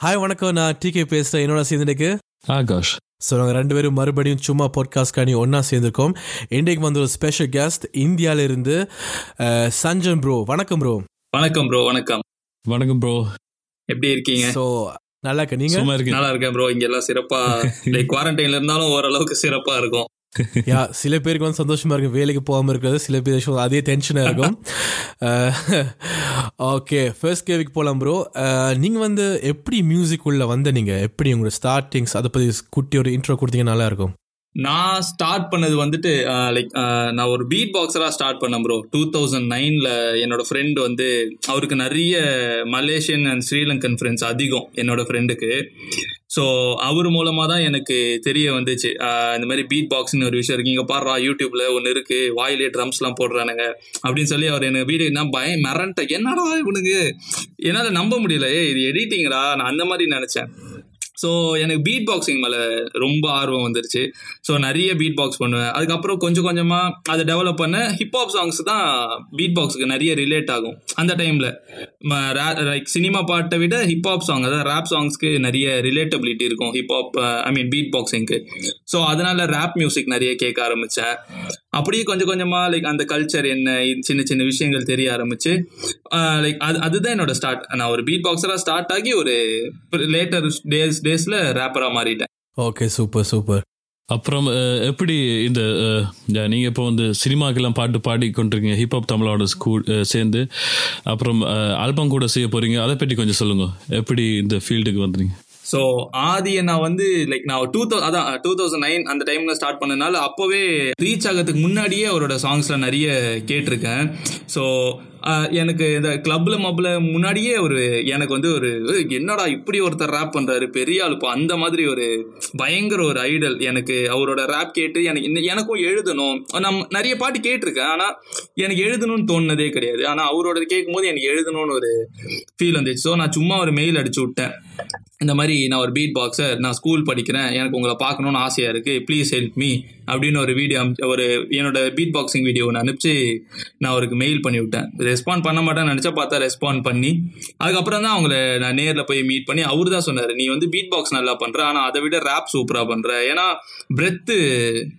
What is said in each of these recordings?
Hi வணக்கம். நான் decay பேசுகிறேன் என்னோட சேர்ந்துருக்கு? ஆகாஷ். ஸோ நாங்கள் ரெண்டு பேரும் மறுபடியும் சும்மா பாட்காஸ்ட் காணி ஒன்றா சேர்ந்துருக்கோம். இன்றைக்கு வந்து ஒரு ஸ்பெஷல் கெஸ்ட் இந்தியாவிலிருந்து சஞ்சன் ப்ரோ வணக்கம் ப்ரோ வணக்கம் ப்ரோ வணக்கம். வணக்கம் ப்ரோ எப்படி இருக்கீங்க? ஸோ நல்லா இருக்க நீங்க? நல்லா இருக்கேன். ப்ரோ இங்க எல்லாம் சிறப்பா லைக் குவாரண்டைன்ல இருந்தாலும் ஓரளவுக்கு சிறப்பா இருக்கும். யா சில பேருக்கு வந்து சந்தோஷமா இருக்கும். வேலைக்கு போகாம இருக்கிறது சில பேர் அதே டென்ஷனாக இருக்கும். ஓகே ஃபர்ஸ்ட் கேவிக்கு போகலாம் ப்ரோ நீங்க வந்து எப்படி மியூசிக் உள்ள வந்த நீங்க? எப்படி உங்களோட ஸ்டார்டிங்ஸ் அதை பத்தி குட்டி ஒரு இன்ட்ரோ கொடுத்தீங்க நல்லா இருக்கும். நான் ஸ்டார்ட் பண்ணது வந்துட்டு லைக் நான் ஒரு பீட் பாக்ஸராக ஸ்டார்ட் பண்ணேன் ப்ரோ டூ தௌசண்ட் நைனில் என்னோட ஃப்ரெண்ட் வந்து அவருக்கு நிறைய மலேசியன் அண்ட் ஸ்ரீலங்கன் ஃப்ரெண்ட்ஸ் அதிகம் என்னோட ஃப்ரெண்டுக்கு ஸோ அவர் மூலமாக தான் எனக்கு தெரிய வந்துச்சு. இந்த மாதிரி பீட் பாக்ஸ்னு ஒரு விஷயம் இருக்கு. இங்கே பாடுறா யூடியூப்ல ஒன்று இருக்கு. வாயிலே ட்ரம்ஸ்லாம் போடுறானுங்க. அப்படின்னு சொல்லி அவர் எனக்கு வீடியோ நான் பயம் மிரண்டேன். என்னடா இவனுக்கு என்னால் நம்ப முடியல. ஏ இது எடிட்டிங்கடா நான் அந்த மாதிரி நினச்சேன். ஸோ எனக்கு பீட் பாக்ஸிங் மேலே ரொம்ப ஆர்வம் வந்துருச்சு. ஸோ நிறைய பீட் பாக்ஸ் பண்ணுவேன். அதுக்கப்புறம் கொஞ்சம் கொஞ்சமாக அதை டெவலப் பண்ண ஹிப்ஹாப் சாங்ஸ் தான் பீட் பாக்ஸுக்கு நிறைய ரிலேட் ஆகும். அந்த டைமில் லைக் சினிமா பாட்டை விட ஹிப்ஹாப் சாங் அதாவது ரேப் சாங்ஸ்க்கு நிறைய ரிலேட்டபிலிட்டி இருக்கும். Hip hop I mean beat பாக்ஸிங்க்கு so அதனால ரேப் மியூசிக் நிறைய கேட்க ஆரம்பித்தேன் அப்படியே கொஞ்சம் கொஞ்சமாக லைக் அந்த கல்ச்சர் என்ன சின்ன சின்ன விஷயங்கள் தெரிய ஆரம்பிச்சு லைக் அது அதுதான் என்னோட ஸ்டார்ட் நான் ஒரு பீட் பாக்ஸராக ஸ்டார்ட் ஆகி ஒரு லேட்டர் டேஸ் டேஸில் ரேப்பராக மாறிட்டேன். ஓகே சூப்பர் சூப்பர் அப்புறம் எப்படி இந்த நீங்கள் நீங்க இப்போ வந்து சினிமாக்கெல்லாம் பாட்டு பாடி கொண்டிருக்கீங்க. ஹிப்ஹாப் தமிழோட ஸ்கூல் சேர்ந்து. அப்புறம் ஆல்பம் கூட செய்ய போறீங்க. அதை பற்றி கொஞ்சம் சொல்லுங்க. எப்படி இந்த ஃபீல்டுக்கு வந்துறீங்க ஸோ ஆதியை நான் வந்து லைக் நான் டூ தௌ அதான் டூ தௌசண்ட் நைன் அந்த டைம்ல ஸ்டார்ட் பண்ணனால அப்போவே ரீச் ஆகிறதுக்கு முன்னாடியே அவரோட சாங்ஸ்ல நிறைய கேட்டிருக்கேன். ஸோ எனக்கு இந்த கிளப்ல மப்ல முன்னாடியே ஒரு எனக்கு வந்து ஒரு என்னடா இப்படி ஒருத்தர் ரேப் பண்றாரு? பெரிய ஆளுப்பா அந்த மாதிரி ஒரு பயங்கர ஒரு ஐடல் எனக்கு அவரோட ரேப் கேட்டு எனக்கு எனக்கும் எழுதணும். நம்ம நிறைய பாட்டு கேட்டிருக்கேன் ஆனா எனக்கு எழுதணும்னு தோணுனதே கிடையாது. ஆனா அவரோட கேட்கும்போது எனக்கு எழுதணும்னு ஒரு ஃபீல் வந்துச்சு. ஸோ நான் சும்மா ஒரு மெயில் அடிச்சு விட்டேன். இந்த மாதிரி நான் ஒரு பீட் பாக்ஸர் நான் ஸ்கூல் படிக்கிறேன். எனக்கு உங்களை பார்க்கணும்னு ஆசையா இருக்கு. ப்ளீஸ் ஹெல்ப் மீ அப்படின்னு ஒரு வீடியோ ஒரு என்னோட பீட் பாக்ஸிங் வீடியோ ஒன்று அனுப்பிச்சு நான் அவருக்கு மெயில் பண்ணி விட்டேன். ரெஸ்பாண்ட் பண்ண மாட்டேன்னு நினச்சா பார்த்தா ரெஸ்பாண்ட் பண்ணி அதுக்கப்புறம் தான் அவங்கள நான் நேரில் போய் மீட் பண்ணி அவர் தான் சொன்னார் நீ வந்து பீட் பாக்ஸ் நல்லா பண்ணுற ஆனால் அதை விட ரேப் சூப்பராக பண்ணுற ஏன்னா பிரெத்து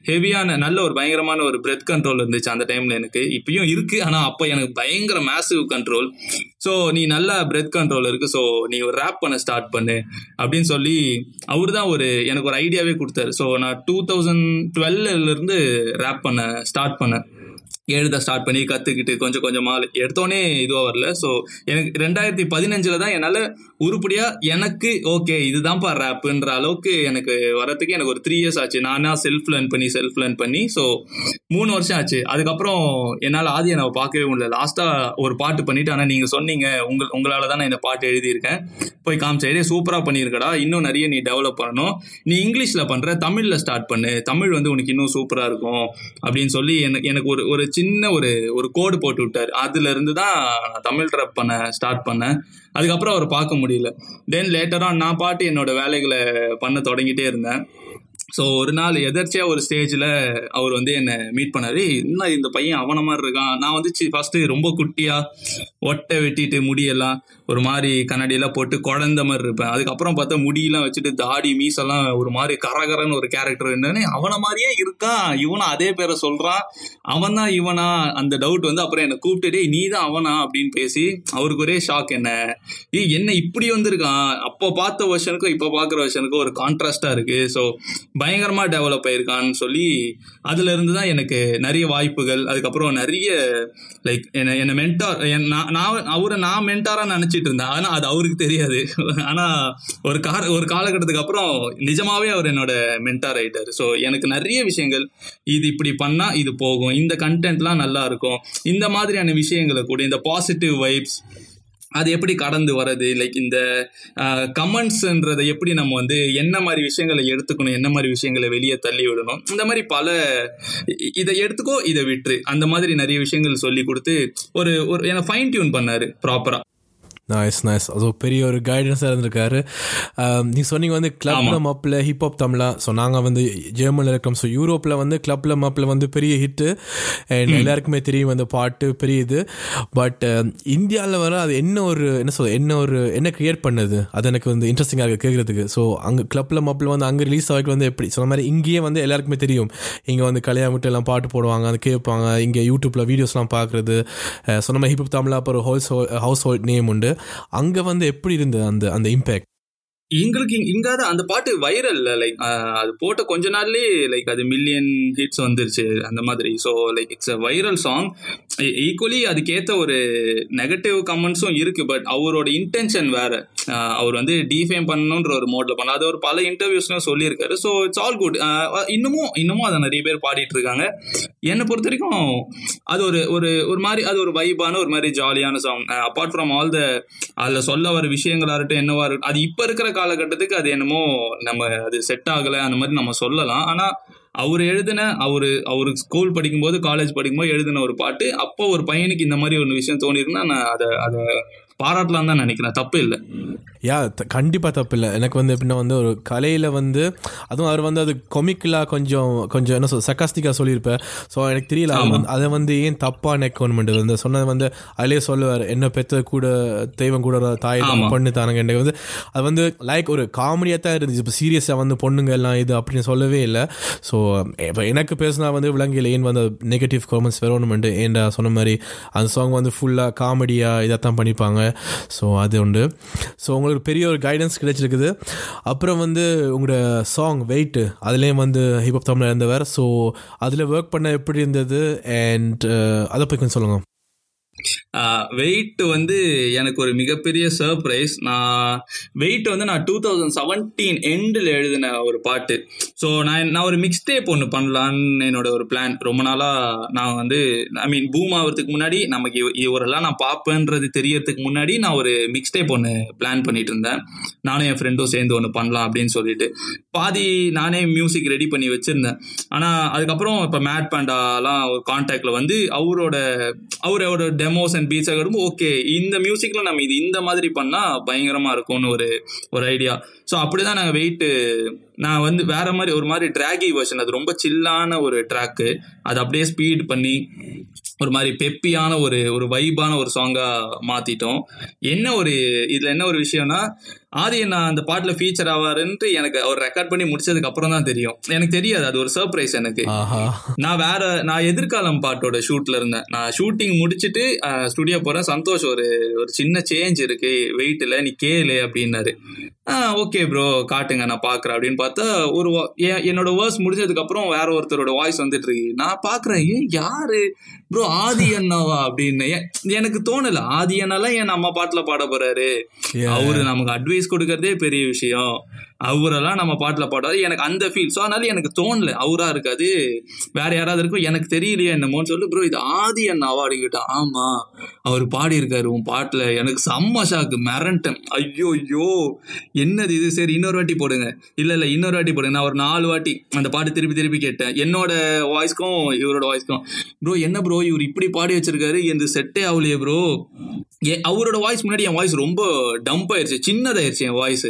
ஹெவியான நல்ல ஒரு பயங்கரமான ஒரு பிரெத் கண்ட்ரோல் இருந்துச்சு அந்த டைமில் எனக்கு. இப்பயும் இருக்குது ஆனால் அப்போ எனக்கு பயங்கர மேசிவ் கண்ட்ரோல் ஸோ நீ நல்லா பிரெத் கண்ட்ரோல் இருக்கு ஸோ நீ ஒரு ரேப் பண்ண ஸ்டார்ட் பண்ணு அப்படின்னு சொல்லி அவர் தான் ஒரு எனக்கு ஒரு ஐடியாவே கொடுத்தாரு. ஸோ நான் டூ தௌசண்ட் டுவெல்ல இருந்து ரேப் பண்ண ஸ்டார்ட் பண்ணேன். எழுத ஸ்டார்ட் பண்ணி கற்றுக்கிட்டு கொஞ்சம் கொஞ்சமாக எடுத்தோடனே இதுவாக வரல. ஸோ எனக்கு ரெண்டாயிரத்தி பதினஞ்சில் தான் என்னால் உருப்படியாக எனக்கு ஓகே இதுதான்ப்பா ரேப்புன்ற அளவுக்கு எனக்கு வரத்துக்கு எனக்கு ஒரு த்ரீ இயர்ஸ் ஆச்சு. நானாக செல்ஃப் லேர்ன் பண்ணி செல்ஃப் லேர்ன் பண்ணி ஸோ மூணு வருஷம் ஆச்சு. அதுக்கப்புறம் என்னால் ஆதியை நான் பார்க்கவே முடியல. லாஸ்ட்டாக ஒரு பாட்டு பண்ணிட்டு ஆனால் நீங்கள் சொன்னீங்க உங்கள் உங்களால் தான் நான் இந்த பாட்டு எழுதியிருக்கேன். போய் காமிச்சே சூப்பராக பண்ணியிருக்கடா இன்னும் நிறைய நீ டெவலப் பண்ணணும். நீ இங்கிலீஷில் பண்ணுற தமிழில் ஸ்டார்ட் பண்ணு. தமிழ் வந்து உனக்கு இன்னும் சூப்பராக இருக்கும் அப்படின்னு சொல்லி எனக்கு எனக்கு ஒரு ஒரு சின்ன ஒரு ஒரு கோடு போட்டு விட்டார். அதுல இருந்து தான் தமிழ் ட்ரப் பண்ண ஸ்டார்ட் பண்ணேன். அதுக்கப்புறம் அவர் பார்க்க முடியல. தென் லேட்டராக நான் பாட்டு என்னோட வேலைகளை பண்ண தொடங்கிட்டே இருந்தேன். ஸோ ஒரு நாள் எதர்ச்சியாக ஒரு ஸ்டேஜில் அவர் வந்து என்னை மீட் பண்ணார். இன்னும் இந்த பையன் அவன மாதிரி இருக்கான்? நான் வந்து ஃபஸ்ட்டு ரொம்ப குட்டியா ஒட்டை வெட்டிட்டு முடியெல்லாம் ஒரு மாதிரி கண்ணாடியெல்லாம் போட்டு குழந்த மாதிரி இருப்பேன். அதுக்கப்புறம் பார்த்தா முடியெல்லாம் வச்சுட்டு தாடி மீசெல்லாம் ஒரு மாதிரி கரகரன்னு ஒரு கேரக்டர் என்னன்னு அவனை மாதிரியே இருக்கான். இவனும் அதே பேரை சொல்றான். அவன் தான் இவனா? அந்த டவுட் வந்து அப்புறம் என்னை கூப்பிட்டு நீ தான் அவனா? அப்படின்னு பேசி அவருக்கு ஒரே ஷாக் என்ன? ஏய் என்ன இப்படி வந்திருக்கான்? அப்போ பார்த்த வருஷனுக்கும் இப்போ பார்க்குற வருஷனுக்கும் ஒரு கான்ட்ராஸ்டாக இருக்கு. ஸோ பயங்கரமாக டெவலப் ஆயிருக்கான்னு சொல்லி அதுல இருந்து தான் எனக்கு நிறைய வாய்ப்புகள். அதுக்கப்புறம் நிறைய லைக் என்ன என்ன மென்டார் நான் அவரை நான் மென்டாராக நினச்சிட்டு இருந்தேன் ஆனால் அது அவருக்கு தெரியாது. ஆனால் ஒரு கால ஒரு காலகட்டத்துக்கு அப்புறம் நிஜமாவே அவர் என்னோட மென்டார் ஆயிட்டார். ஸோ எனக்கு நிறைய விஷயங்கள் இது இப்படி பண்ணால் இது போகும். இந்த கண்டென்ட்லாம் நல்லா இருக்கும். இந்த மாதிரியான விஷயங்களை கூட இந்த பாசிட்டிவ் வைப்ஸ் அது எப்படி கடந்து வர்றது? லைக் இந்த கமெண்ட்ஸ்ன்றதை எப்படி நம்ம வந்து என்ன மாதிரி விஷயங்களை எடுத்துக்கணும்? என்ன மாதிரி விஷயங்களை வெளியே தள்ளி விடணும் இந்த மாதிரி பல இதை எடுத்துக்கோ இதை விட்டுரு. அந்த மாதிரி நிறைய விஷயங்கள் சொல்லி கொடுத்து ஒரு ஒரு என்ன ஃபைன் டியூன் பண்ணாரு ப்ராப்பரா நைஸ் நைஸ் அது பெரிய ஒரு கைடன்ஸாக இருந்திருக்காரு. ஆம், நீ சொன்னீங்க வந்து கிளப்ல மாப்பில் ஹிப்ஹாப் தமிழா. ஸோ நாங்கள் வந்து ஜெர்மனில் இருக்கோம். ஸோ யூரோப்பில் வந்து கிளப்ல மாப்பில் வந்து பெரிய ஹிட்டு அண்ட் எல்லாருக்குமே தெரியும் அந்த பாட்டு பெரிய இது. பட் இந்தியாவில் வர அது என்ன ஒரு என்ன சொல்ல என்ன ஒரு என்ன கிரியேட் பண்ணுது? அது எனக்கு வந்து இன்ட்ரெஸ்டிங்காக இருக்குது கேட்குறதுக்கு ஸோ அங்கே கிளப்ல மாப்பில் வந்து அங்கே ரிலீஸ் ஆகிக்கு வந்து எப்படி? சொன்ன மாதிரி இங்கேயே வந்து எல்லாருக்குமே தெரியும். இங்கே வந்து கல்யாண முட்டை எல்லாம் பாட்டு போடுவாங்க அது கேட்பாங்க. இங்கே யூடியூப்பில் வீடியோஸ்லாம் பார்க்குறது சொன்ன மாதிரி ஹிப்ஹாப் தமிழா அப்புறம் ஹவுஸ் ஹவுஸ் ஹோல்ட் நேம் உண்டு. அங்கே வந்து எப்படி இருந்தது அந்த அந்த இம்பேக்ட் எங்களுக்கு இங்க- அந்த பாட்டு வைரல் லைக் அது போட்ட கொஞ்ச நாள்லயே லைக் அது மில்லியன் ஹிட்ஸ் வந்துருச்சு அந்த மாதிரி. So like it's a viral song E-, equally அதுக்கேற்ற ஒரு நெகட்டிவ் கமெண்ட்ஸும் இருக்கு பட் அவரோட இன்டென்ஷன் வேற. அவர் வந்து டிஃபேம் பண்ணணுன்ற ஒரு மோட்ல பண்ண அது ஒரு பல இன்டர்வியூஸ்லாம் சொல்லியிருக்காரு. ஸோ இட்ஸ் ஆல் குட் இன்னமும் இன்னமும் அதை நிறைய பேர் பாடிட்டு இருக்காங்க. என்னை பொறுத்த வரைக்கும் அது ஒரு ஒரு ஒரு மாதிரி அது ஒரு வைபான ஒரு மாதிரி ஜாலியான song apart from all the அதில் சொல்ல வர விஷயங்களா இருக்கட்டும் என்னவா இருக்கட்டும் அது இப்போ இருக்கிற காலகட்டத்துக்கு அது என்னமோ நம்ம அது செட் ஆகலை அந்த மாதிரி நம்ம சொல்லலாம். ஆனால் அவர் எழுதின அவரு அவரு ஸ்கூல் படிக்கும்போது காலேஜ் படிக்கும்போது எழுதின ஒரு பாட்டு. அப்போ ஒரு பையனுக்கு இந்த மாதிரி ஒரு விஷயம் தோணிருக்குன்னா நான் அதை அதை பாராட்டலாம் தான் நினைக்கிறேன். தப்பு இல்லை. யா த- கண்டிப்பா தப்பு இல்லை. எனக்கு வந்து எப்படின்னா வந்து ஒரு கலையில வந்து அதுவும் அவர் வந்து அது கொமிக்கலா கொஞ்சம் கொஞ்சம் என்ன சொல் சக்காஸ்டிக்கா சொல்லியிருப்பேன் ஸோ எனக்கு தெரியல அதை வந்து ஏன் தப்பா நெக்கோன்மெண்ட் வந்து சொன்னது வந்து அதிலே சொல்லுவார் என்ன பெத்த கூட தெய்வம் கூட தாய் தான். பொண்ணு தானுங்க. எனக்கு வந்து அது வந்து லைக் ஒரு காமெடியாக தான் இருந்துச்சு. இப்போ சீரியஸாக வந்து பொண்ணுங்க எல்லாம் இது அப்படின்னு சொல்லவே இல்லை. ஸோ இப்போ எனக்கு பேசினா வந்து விலங்கில் ஏன் வந்து நெகட்டிவ் காமெண்ட்ஸ் வரணுமெண்ட் ஏன்டா சொன்ன மாதிரி அந்த சாங் வந்து ஃபுல்லாக காமெடியாக இதைத்தான் பண்ணிப்பாங்க. ஸோ அது உண்டு. ஸோ உங்களுக்கு பெரிய ஒரு கைடன்ஸ் கிடைச்சிருக்குது. அப்புறம் வந்து உங்களோட சாங் வெயிட்டு அதுலேயும் வந்து ஹிப்ஹப் தமிழில் இருந்தவர் ஸோ அதில் ஒர்க் பண்ண எப்படி இருந்தது? அண்ட் அதை போய் கொஞ்சம் சொல்லுங்கள் வெயிட் வந்து எனக்கு ஒரு மிகப்பெரிய சர்ப்ரைஸ் நான் வெயிட் வந்து நான் டூ தௌசண்ட் செவன்டீன் எண்டில் எழுதின ஒரு பாட்டு. ஸோ நான் நான் ஒரு மிக்ஸ் டேப் ஒன்று பண்ணலான்னு என்னோட ஒரு பிளான் ரொம்ப நாளாக நான் வந்து ஐ மீன் பூம் ஆகிறதுக்கு முன்னாடி நமக்கு இவரெல்லாம் நான் பார்ப்பேன்றது தெரியறதுக்கு முன்னாடி நான் ஒரு மிக்ஸ் டேப் ஒன்று பிளான் பண்ணிட்டு இருந்தேன். நானும் என் ஃப்ரெண்டும் சேர்ந்து ஒன்று பண்ணலாம் அப்படின்னு சொல்லிட்டு. பாதி நானே மியூசிக் ரெடி பண்ணி வச்சிருந்தேன். ஆனால் அதுக்கப்புறம் இப்போ மேட் பாண்டாலாம் ஒரு கான்டாக்டில் வந்து அவரோட அவரோட டெமோஸ் அண்ட் பீட்ஸ் ஆகட்டும் ஓகே இந்த மியூசிக்கில் நம்ம இது இந்த மாதிரி பண்ணால் பயங்கரமாக இருக்கும்னு ஒரு ஒரு ஐடியா ஸோ அப்படிதான் நாங்கள் வெயிட்டு நான் வந்து வேற மாதிரி ஒரு மாதிரி ட்ராகி வெர்ஷன் அது ரொம்ப சில்லான ஒரு ட்ராக்கு அது அப்படியே ஸ்பீட் பண்ணி ஒரு மாதிரி பெப்பியான ஒரு ஒரு வைபான ஒரு சாங்காக மாற்றிட்டோம் என்ன ஒரு இதில் என்ன ஒரு விஷயம்னா ஆதி நான் அந்த பாட்டுல ஃபீச்சர் ஆவாருன்ட்டு எனக்கு அவர் ரெக்கார்ட் பண்ணி முடிச்சதுக்கு அப்புறம் தான் தெரியும். எனக்கு தெரியாது அது ஒரு சர்ப்ரைஸ் எனக்கு. நான் வேற நான் எதிர்காலம் பாட்டோட ஷூட்ல இருந்தேன். நான் ஷூட்டிங் முடிச்சிட்டு ஸ்டுடியோ போறேன். சந்தோஷ் ஒரு ஒரு சின்ன சேஞ்ச் இருக்கு. வெயிட்ல நீ கேளு அப்படின்னாரு. ஓகே ப்ரோ காட்டுங்க நான் பாக்குறேன் அப்படின்னு பார்த்தா ஒரு என்னோட வேர்ஸ் முடிஞ்சதுக்கு அப்புறம் வேற ஒருத்தரோட வாய்ஸ் வந்துட்டு இருக்கு. நான் பாக்குறேன் ஏன் யாரு? ப்ரோ ஆதி அண்ணாவா? அப்படின்னு. எனக்கு தோணல. ஆதி அண்ணாலாம் ஏன் நம்ம பாட்டுல பாட போறாரு. அவரு நமக்கு அட்வைஸ் கொடுக்கறதே பெரிய விஷயம். அவரெல்லாம் நம்ம பாட்டில் பாடுவார். எனக்கு அந்த ஃபீல் ஸோ அதனால எனக்கு தோணல. அவராக இருக்காது வேற யாராவது இருக்கும். எனக்கு தெரியலையே என்னமோன்னு சொல்லி ப்ரோ இது ஆதி அண்ணாவா அப்படிங்கிட்டா ஆமா. அவர் பாடியிருக்காரு உன் பாட்டில். எனக்கு செம்ம ஷாக்கு மிரண்டேன். ஐயோ ஐயோ. என்னது இது? சரி இன்னொரு வாட்டி போடுங்க. இல்லை இல்லை இன்னொரு வாட்டி போடுங்க. நான் ஒரு நாலு வாட்டி அந்த பாட்டு திருப்பி திருப்பி கேட்டேன். என்னோட வாய்ஸ்க்கும் இவரோட வாய்ஸ்க்கும் ப்ரோ என்ன ப்ரோ? இவர் இப்படி பாடி வச்சிருக்காரு. இந்த செட்டே ஆகலையே ப்ரோ. அவரோட வாய்ஸ் முன்னாடி என் வாய்ஸ் ரொம்ப டம்ப் ஆயிடுச்சு சின்னதாயிருச்சு என் வாய்ஸ்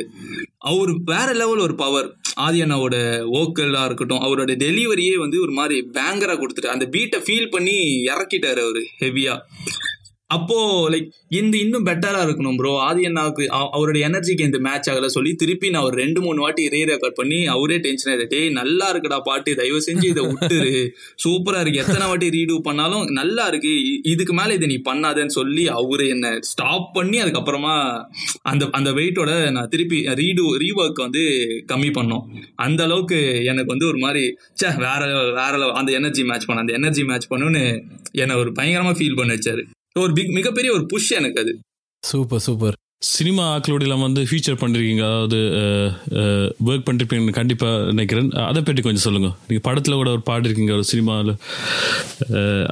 அவர் வேற லெவல் ஒரு பவர் ஆதி அண்ணாவோட வோக்கலா இருக்கட்டும் அவரோட டெலிவரியே வந்து ஒரு மாதிரி பேங்கரா கொடுத்துட்டு அந்த பீட்டை ஃபீல் பண்ணி இறக்கிட்டாரு அவரு ஹெவியா அப்போ லைக் இந்த இன்னும் பெட்டரா இருக்கணும் ப்ரோ அது என்ன அவரோட எனர்ஜிக்கு இந்த மேட்ச் ஆகல சொல்லி திருப்பி நான் ஒரு ரெண்டு மூணு வாட்டி ரீ ரெக்கார்ட் பண்ணி அவரே டென்ஷன் ஆயிடுச்சு நல்லா இருக்குடா பாட்டு. தயவு செஞ்சு இதை விட்டுரு. சூப்பரா இருக்கு. எத்தனை வாட்டி ரீடூ பண்ணாலும் நல்லா இருக்கு. இதுக்கு மேல இதை நீ பண்ணாதேன்னு சொல்லி அவரு என்ன ஸ்டாப் பண்ணி அதுக்கப்புறமா அந்த அந்த வெயிட்டோட நான் திருப்பி ரீடூ ரீஒர்க் வந்து கம்மி பண்ணோம். அந்த அளவுக்கு எனக்கு வந்து ஒரு மாதிரி சே வேற வேற அந்த எனர்ஜி மேட்ச் பண்ண அந்த எனர்ஜி மேட்ச் பண்ணுன்னு என்னை ஒரு பயங்கரமா ஃபீல் பண்ண வச்சாரு. ஒரு பிக் மிகப்பெரிய ஒரு புஷ் எனக்கு அது. சூப்பர் சூப்பர் சினிமா ஆக்களோட எல்லாம் வந்து ஃபீச்சர் பண்ணிருக்கீங்க. அதாவது ஒர்க் பண்ணிருப்பீங்கன்னு கண்டிப்பா நினைக்கிறேன். அதை பற்றி கொஞ்சம் சொல்லுங்க. நீங்க படத்துல கூட ஒரு பாடிருக்கீங்க ஒரு சினிமாவில்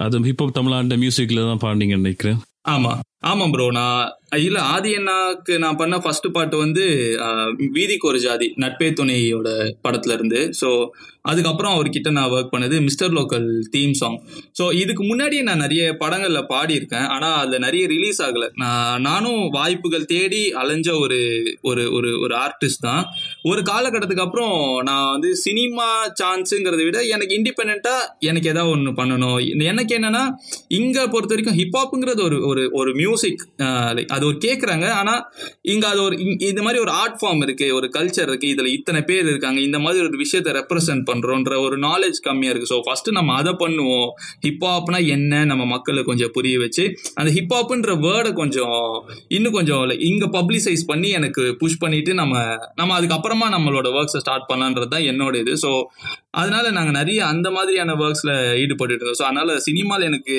அது ஹிப்ஹாப் தமிழாண்ட மியூசிக்ல தான் பாடினீங்கன்னு நினைக்கிறேன். ஆமா. ஆமா ப்ரோ நான் இல்ல ஆதி அண்ணாக்கு நான் பண்ண ஃபர்ஸ்ட் பாட்டு வந்து வீதிக்கு ஒரு ஜாதி நட்பே துணையோட படத்துல இருந்து. ஸோ அதுக்கப்புறம் அவர்கிட்ட நான் ஒர்க் பண்ணது mister local theme song so இதுக்கு முன்னாடி நான் நிறைய படங்கள்ல பாடியிருக்கேன். ஆனா அதுல நிறைய ரிலீஸ் ஆகல. நான் நானும் வாய்ப்புகள் தேடி அலைஞ்ச ஒரு ஒரு ஒரு ஒரு ஆர்டிஸ்ட் தான். ஒரு காலகட்டத்துக்கு அப்புறம் நான் வந்து சினிமா சான்ஸுங்கிறத விட எனக்கு இண்டிபெண்டா எனக்கு ஏதாவது ஒன்று பண்ணணும். எனக்கு என்னன்னா இங்க பொறுத்த வரைக்கும் ஹிப்ஹாப்புங்கிறது ஒரு ஒரு ஒரு மியூசிக் லைக் அது ஒரு கேட்குறாங்க ஆனால் இங்கே அது ஒரு இந்த மாதிரி ஒரு ஆர்ட் ஃபார்ம் இருக்குது ஒரு கல்ச்சர் இருக்குது இதில் இத்தனை பேர் இருக்காங்க இந்த மாதிரி ஒரு விஷயத்த ரெப்ரசென்ட் பண்ணுறோன்ற ஒரு நாலேஜ் கம்மியாக இருக்குது ஸோ ஃபஸ்ட்டு நம்ம அதை பண்ணுவோம். ஹிப்ஹாப்னா என்ன? நம்ம மக்களை கொஞ்சம் புரிய வச்சு அந்த ஹிப்ஹாப்புன்ற வேர்டை கொஞ்சம் இன்னும் கொஞ்சம் இங்கே பப்ளிசைஸ் பண்ணி எனக்கு புஷ் பண்ணிட்டு நம்ம நம்ம அதுக்கப்புறமா நம்மளோட ஒர்க்ஸை ஸ்டார்ட் பண்ணலான்றது தான் என்னோட இது. ஸோ அதனால நாங்கள் நிறைய அந்த மாதிரியான ஒர்க்ஸ்ல ஈடுபட்டு இருந்தோம். ஸோ அதனால சினிமாவில் எனக்கு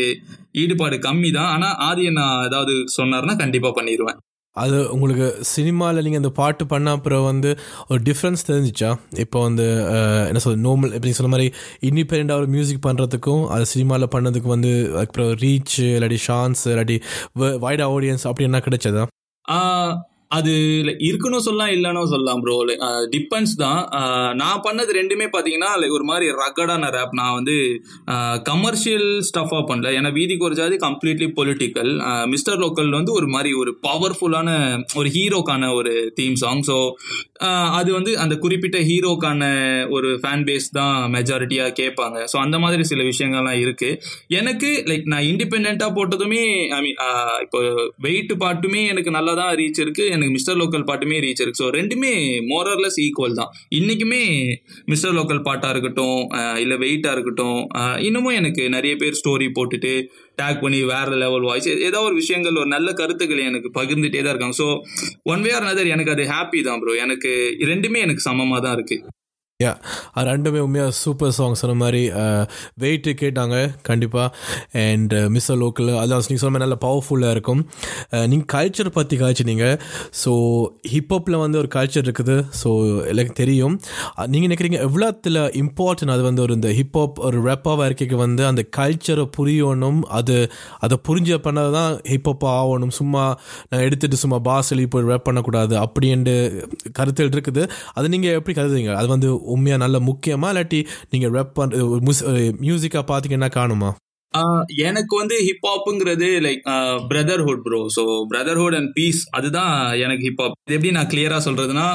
ஈடுபாடு கம்மி தான் ஆனால் ஆதி நான் ஏதாவது சொன்னார்னா கண்டிப்பாக பண்ணிடுவேன் அது உங்களுக்கு சினிமாவில் நீங்கள் அந்த பாட்டு பண்ண அப்புறம் வந்து ஒரு டிஃப்ரென்ஸ் தெரிஞ்சிச்சா? இப்போ வந்து என்ன சொல் நோமல் எப்படி சொன்ன மாதிரி இண்டிபெண்டாக ஒரு மியூசிக் பண்ணுறதுக்கும் அது சினிமாவில் பண்ணதுக்கு வந்து அப்புறம் ரீச் இல்லாட்டி ஷான்ஸ் இல்லாட்டி வைட் ஆடியன்ஸ் அப்படி என்ன கிடைச்சதா? அது இருக்கணும் சொல்லலாம் இல்லைன்னு சொல்லலாம் ப்ரோ டிபெண்ட்ஸ் தான். Uh, நான் பண்ணது ரெண்டுமே பார்த்தீங்கன்னா லைக் ஒரு மாதிரி ரகடான ரேப் நான் வந்து uh, கமர்ஷியல் ஸ்டஃபாக பண்ணல. ஏன்னா வீதிக்கு ஒரு ஜாதி கம்ப்ளீட்லி பொலிட்டிக்கல் மிஸ்டர் லோக்கல் வந்து ஒரு மாதிரி ஒரு பவர்ஃபுல்லான ஒரு ஹீரோக்கான ஒரு தீம் சாங் ஸோ அது வந்து அந்த குறிப்பிட்ட ஹீரோக்கான ஒரு ஃபேன் பேஸ் தான் மெஜாரிட்டியாக கேட்பாங்க. ஸோ அந்த மாதிரி சில விஷயங்கள்லாம் இருக்கு. எனக்கு லைக் நான் இண்டிபெண்ட்டாக போட்டதுமே ஐ மீன் uh, இப்போ வெயிட் பாட்டுமே எனக்கு நல்லா தான் ரீச் இருக்கு. எனக்கு மிஸ்டர் லோக்கல் பாட்டுமே ரீச் இருக்கு. ஸோ ரெண்டுமே மோரர்லெஸ் ஈக்குவல் தான். இன்றைக்குமே மிஸ்டர் லோக்கல் பாட்டாக இருக்கட்டும் இல்லை வெயிட்டாக இருக்கட்டும் இன்னமும் எனக்கு நிறைய பேர் ஸ்டோரி போட்டுட்டு டேக் பண்ணி வேற லெவல் வாய்ஸ் ஏதோ ஒரு விஷயங்கள் ஒரு நல்ல கருத்துக்கள் எனக்கு பகிர்ந்துட்டே தான் இருக்காங்க. So one way or another எனக்கு அது ஹாப்பி தான் ப்ரோ எனக்கு ரெண்டுமே எனக்கு சமமாக தான் இருக்குது யா அது ரெண்டுமே உண்மையாக சூப்பர் சாங் சொன்ன மாதிரி வெயிட்டு கேட்டாங்க கண்டிப்பாக அண்ட் மிஸ்ஸர் லோக்கல் அதான் நீங்கள் சொன்ன நல்ல பவர்ஃபுல்லாக இருக்கும். நீங்கள் கல்ச்சர் பற்றி காய்ச்சினீங்க. ஸோ ஹிப்ஹாப்பில் வந்து ஒரு கல்ச்சர் இருக்குது. ஸோ எனக்கு தெரியும். நீங்கள் நினைக்கிறீங்க எவ்வளோத்தில் இம்பார்ட்டன்ட் அது வந்து ஒரு இந்த ஹிப்ஹாப் ஒரு ரெப்பாக இருக்கைக்கு வந்து அந்த கல்ச்சரை புரியணும்? அது அதை புரிஞ்ச பண்ணது தான் ஹிப்ஹாப்பாக ஆகணும். சும்மா நான் எடுத்துகிட்டு சும்மா பாஸ் எழுதி போய் ரேப் பண்ணக்கூடாது. அப்படின்ட்டு கருத்துகள் இருக்குது. அது நீங்கள் எப்படி கருதுறீங்க? அது வந்து உண்மையாக நல்ல முக்கியமாக இல்லாட்டி நீங்கள் ரெப் பண்ணுற மியூசிக்காக பார்த்தீங்கன்னா காணுமா? எனக்கு வந்து ஹிப்ஹாப்புங்கிறது like brotherhood bro so brotherhood and peace அதுதான் எனக்கு ஹிப்ஹாப் இது எப்படி நான் கிளியராக சொல்கிறதுனா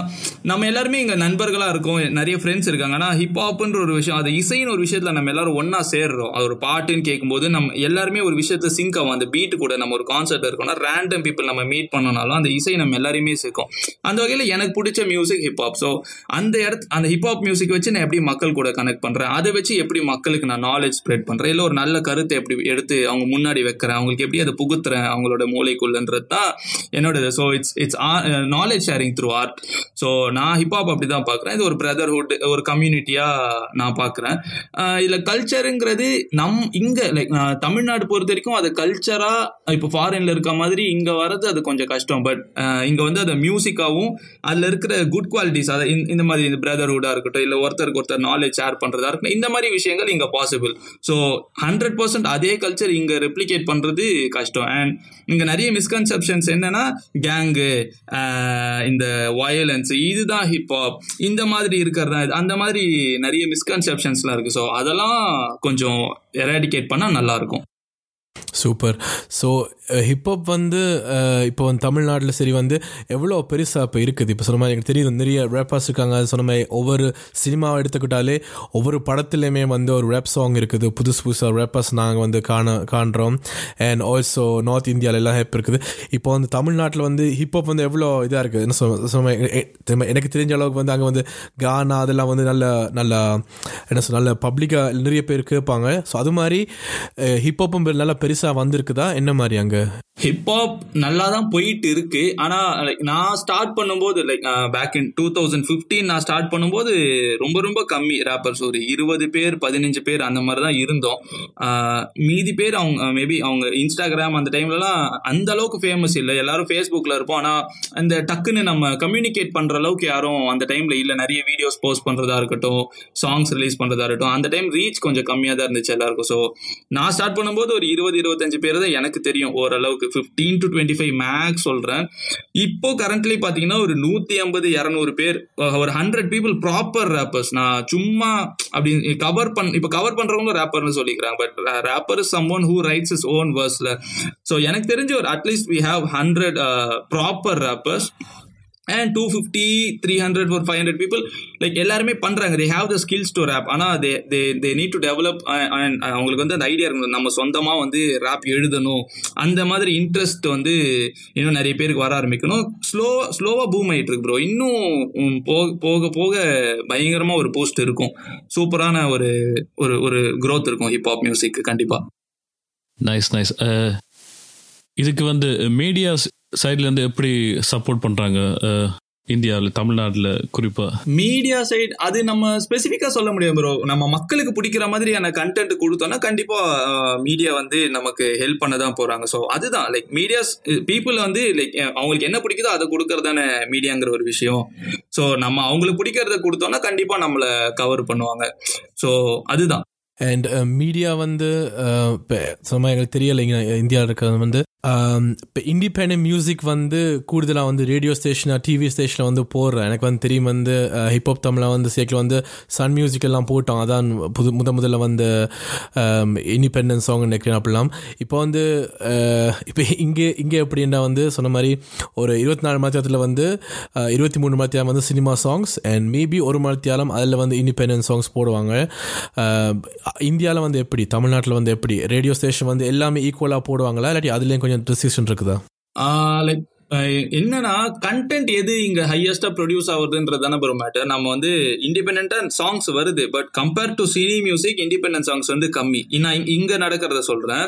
நம்ம எல்லாருமே இங்கே நண்பர்களாக இருக்கோம். நிறைய ஃப்ரெண்ட்ஸ் இருக்காங்க. ஆனால் ஹிப்ஹாப்புன்ற ஒரு விஷயம் அது இசைன்னு ஒரு விஷயத்தில் நம்ம எல்லாரும் ஒன்றா சேர்றோம். அது ஒரு பாட்டுன்னு கேட்கும்போது நம்ம எல்லாருமே ஒரு விஷயத்த சிங்க் ஆகும். அந்த பீட் கூட நம்ம ஒரு கான்சர்ட் இருக்கோம்னா ரேண்டம் பீப்புள் நம்ம மீட் பண்ணனாலும் அந்த இசை நம்ம எல்லாருமே சேர்க்கும். அந்த வகையில் எனக்கு பிடிச்ச மியூசிக் ஹிப்ஹாப் ஸோ அந்த இடத்து அந்த ஹிப்ஹாப் மியூசிக் வச்சு நான் எப்படி மக்கள் கூட கனெக்ட் பண்ணுறேன் அதை வச்சு எப்படி மக்களுக்கு நான் நாலேஜ் ஸ்ப்ரெட் பண்ணுறேன் இல்லை ஒரு நல்ல கருத்து கருத்தை எப்படி எடுத்து அவங்க முன்னாடி வைக்கிறேன் அவங்களுக்கு எப்படி அதை புகுத்துறேன் அவங்களோட மூளைக்குள்ளன்றது தான் என்னோட so it's it's knowledge sharing through art so நான் ஹிப்ஹாப் அப்படி தான் பார்க்குறேன். இது ஒரு பிரதர்ஹுட் ஒரு கம்யூனிட்டியாக நான் பார்க்குறேன். Uh, இதில் கல்ச்சருங்கிறது நம் இங்கே லைக் தமிழ்நாடு பொறுத்த வரைக்கும் அது கல்ச்சராக இப்போ ஃபாரின்ல இருக்க மாதிரி இங்கே வர்றது அது கொஞ்சம் கஷ்டம். பட் uh, இங்கே வந்து அது மியூசிக்காகவும் அதில் இருக்கிற குட் குவாலிட்டிஸ் அதை இந்த மாதிரி இந்த பிரதர்ஹுட்டாக இருக்கட்டும் இல்லை ஒருத்தருக்கு ஒருத்தர் நாலேஜ் ஷேர் பண்ணுறதா இருக்கட்டும் இந்த மாதிரி விஷயங்கள் இங்கே possible so hundred percent percent அதே கல்ச்சர் இங்க ரெப்ளிகேட் பண்றது கஷ்டம். அண்ட் இங்க நிறைய மிஸ்கன்செப்ஷன்ஸ் என்னன்னா கேங்கு இந்த வயலன்ஸ் இதுதான் ஹிப்ஹாப் இந்த மாதிரி இருக்கிறதா அந்த மாதிரி நிறைய மிஸ்கன்செப்ஷன்ஸ்லாம் இருக்கு. ஸோ அதெல்லாம் கொஞ்சம் எராடிகேட் பண்ணா நல்லா இருக்கும். சூப்பர் ஸோ ஹிப்ஹாப் வந்து uh, இப்போ வந்து தமிழ்நாட்டில் சரி வந்து எவ்வளோ பெருசாக இப்போ இருக்குது? இப்போ சொன்ன மாதிரி எனக்கு தெரியுது நிறைய ரேப்பர்ஸ் இருக்காங்க. அது சொன்ன மாதிரி ஒவ்வொரு சினிமாவை எடுத்துக்கிட்டாலே ஒவ்வொரு படத்துலையுமே வந்து ஒரு ரேப் சாங் இருக்குது. புதுசு புதுசாக ரேப்பர்ஸ் நாங்கள் வந்து காண காண்றோம். அண்ட் ஆல்சோ நார்த் இந்தியாவில் எல்லாம் ஹெப் இருக்குது. இப்போ வந்து தமிழ்நாட்டில் வந்து ஹிப்ஹாப் வந்து எவ்வளோ இதாக இருக்குது? என்ன சொன்ன எனக்கு தெரிஞ்ச அளவுக்கு வந்து அங்கே வந்து கானா அதெல்லாம் வந்து நல்ல நல்ல என்ன சொல் நல்ல பப்ளிக்காக நிறைய பேர் கேட்பாங்க. ஸோ அது மாதிரி uh, ஹிப்ஹாப்பும் நல்லா பெருசாக வந்திருக்குதா? என்ன மாதிரி அங்கே? ஹிப்ஹாப் நல்லா தான் போயிட்டு இருக்கு ஆனா லைக் நான் ஸ்டார்ட் பண்ணும்போது like back in two thousand fifteen நான் ஸ்டார்ட் பண்ணும்போது ரொம்ப ரொம்ப கம்மி ரேப்பர்ஸ் ஒரு இருபது பேர் பதினஞ்சு பேர் அந்த மாதிரி தான் இருந்தோம் மீதி பேர் அவங்க மேபி அவங்க இன்ஸ்டாகிராம் அந்த டைம்லலாம் அந்த அளவுக்கு ஃபேமஸ் இல்லை. எல்லாரும் ஃபேஸ்புக்கில் இருப்போம். ஆனால் அந்த டக்குன்னு நம்ம கம்யூனிகேட் பண்ணுற அளவுக்கு யாரும் அந்த டைமில் இல்லை. நிறைய வீடியோஸ் போஸ்ட் பண்ணுறதா இருக்கட்டும் சாங்ஸ் ரிலீஸ் பண்ணுறதா இருக்கட்டும் அந்த டைம் ரீச் கொஞ்சம் கம்மியாக தான் இருந்துச்சு எல்லாருக்கும். ஸோ நான் ஸ்டார்ட் பண்ணும்போது ஒரு இருபது இருபத்தஞ்சு பேர் தான் எனக்கு தெரியும் ஓரளவுக்கு. Fifteen to twenty five max சொல்றேன். இப்போ கரண்ட்லி பாத்தீங்கன்னா ஒரு நூத்தி ஐம்பது இரநூறு பேர் ஒரு ஹண்ட்ரட் பீப்புள் ப்ராப்பர் ரேப்பர்ஸ் நான் சும்மா அப்படி கவர் பண் இப்போ கவர் பண்றவங்க ரேப்பர்னு சொல்லிக்கிறாங்க. But rapper is someone who writes his own வேர்ஸில் so எனக்கு தெரிஞ்ச ஒரு at least we have hundred proper rappers and two fifty three hundred ஒரு ஃபைவ் ஹண்ட்ரட் பீப்புள் லைக் எல்லாருமே பண்ணுறாங்க they have the skills to rap ஆனால் they they they need to develop and அவங்களுக்கு வந்து அந்த ஐடியா இருக்கணும் நம்ம சொந்தமாக வந்து ரேப் எழுதணும். அந்த மாதிரி இன்ட்ரெஸ்ட் வந்து இன்னும் நிறைய பேருக்கு வர ஆரம்பிக்கணும். ஸ்லோ ஸ்லோவாக பூம் ஆகிட்டு இருக்கு ப்ரோ இன்னும் போக போக போக பயங்கரமாக ஒரு போஸ்ட் இருக்கும். சூப்பரான ஒரு ஒரு ஒரு க்ரோத் இருக்கும் ஹிப்ஹாப் மியூசிக் கண்டிப்பாக நைஸ் நைஸ் இதுக்கு வந்து மீடியாஸ் சைட்ல இருந்து எப்படி சப்போர்ட் பண்றாங்க இந்தியாவில் தமிழ்நாட்டில் குறிப்பா? மீடியா சைட் அது நம்ம ஸ்பெசிஃபிக்காக சொல்ல முடியும் ப்ரோ நம்ம மக்களுக்கு பிடிக்கிற மாதிரியான கண்டென்ட் கொடுத்தோம்னா கண்டிப்பாக மீடியா வந்து நமக்கு ஹெல்ப் பண்ண தான் போகிறாங்க ஸோ அதுதான் லைக் மீடியாஸ் பீப்புள் வந்து லைக் அவங்களுக்கு என்ன பிடிக்குதோ அதை கொடுக்கறதான மீடியாங்கிற ஒரு விஷயம். ஸோ நம்ம அவங்களுக்கு பிடிக்கிறத கொடுத்தோம்னா கண்டிப்பாக நம்மளை கவர் பண்ணுவாங்க. ஸோ அதுதான். அண்ட் மீடியா uh, வந்து uh, இப்போ சும்மா எங்களுக்கு தெரியலைங்க இந்தியாவில் இருக்கிறது வந்து இப்போ இண்டிபெண்ட் மியூசிக் வந்து கூடுதலாக வந்து ரேடியோ ஸ்டேஷனாக டிவி ஸ்டேஷனில் வந்து போடுறேன். எனக்கு வந்து தெரியும் வந்து uh, ஹிப்ஹாப் தமிழில் வந்து சேர்க்கல வந்து சன் மியூசிக் எல்லாம் போட்டோம். அதான் புது முத முதல்ல வந்து um, இண்டிபெண்டன்ஸ் சாங் நினைக்கிறேன் அப்படிலாம். இப்போ வந்து இப்போ இங்கே இங்கே எப்படின்னா வந்து சொன்ன மாதிரி ஒரு இருபத்தி நாலு மணித்தியாலத்தில் வந்து இருபத்தி மூணு மணித்தியாலம் வந்து சினிமா சாங்ஸ் அண்ட் மேபி ஒரு மணித்தியாலம் அதில் வந்து இண்டிபெண்டன்ஸ் சாங்ஸ் போடுவாங்க. இந்தியாவில் வந்து எப்படி தமிழ்நாட்டில் வந்து எப்படி ரேடியோ ஸ்டேஷன் வந்து எல்லாமே ஈக்குவலாக போடுவாங்களா? இல்லாட்டி அதுலேயும் கொஞ்சம் டிசிஷன் இருக்குதா? லைக் என்னன்னா கண்டென்ட் எது இங்க ஹையஸ்டா ப்ரொடியூஸ் ஆகுதுன்றது தானே மேட்டர் நம்ம வந்து இண்டிபெண்டா சாங்ஸ் வருது but compare to cine music independent songs வந்து கம்மி. நான் இங்க நடக்கிறத சொல்றேன்.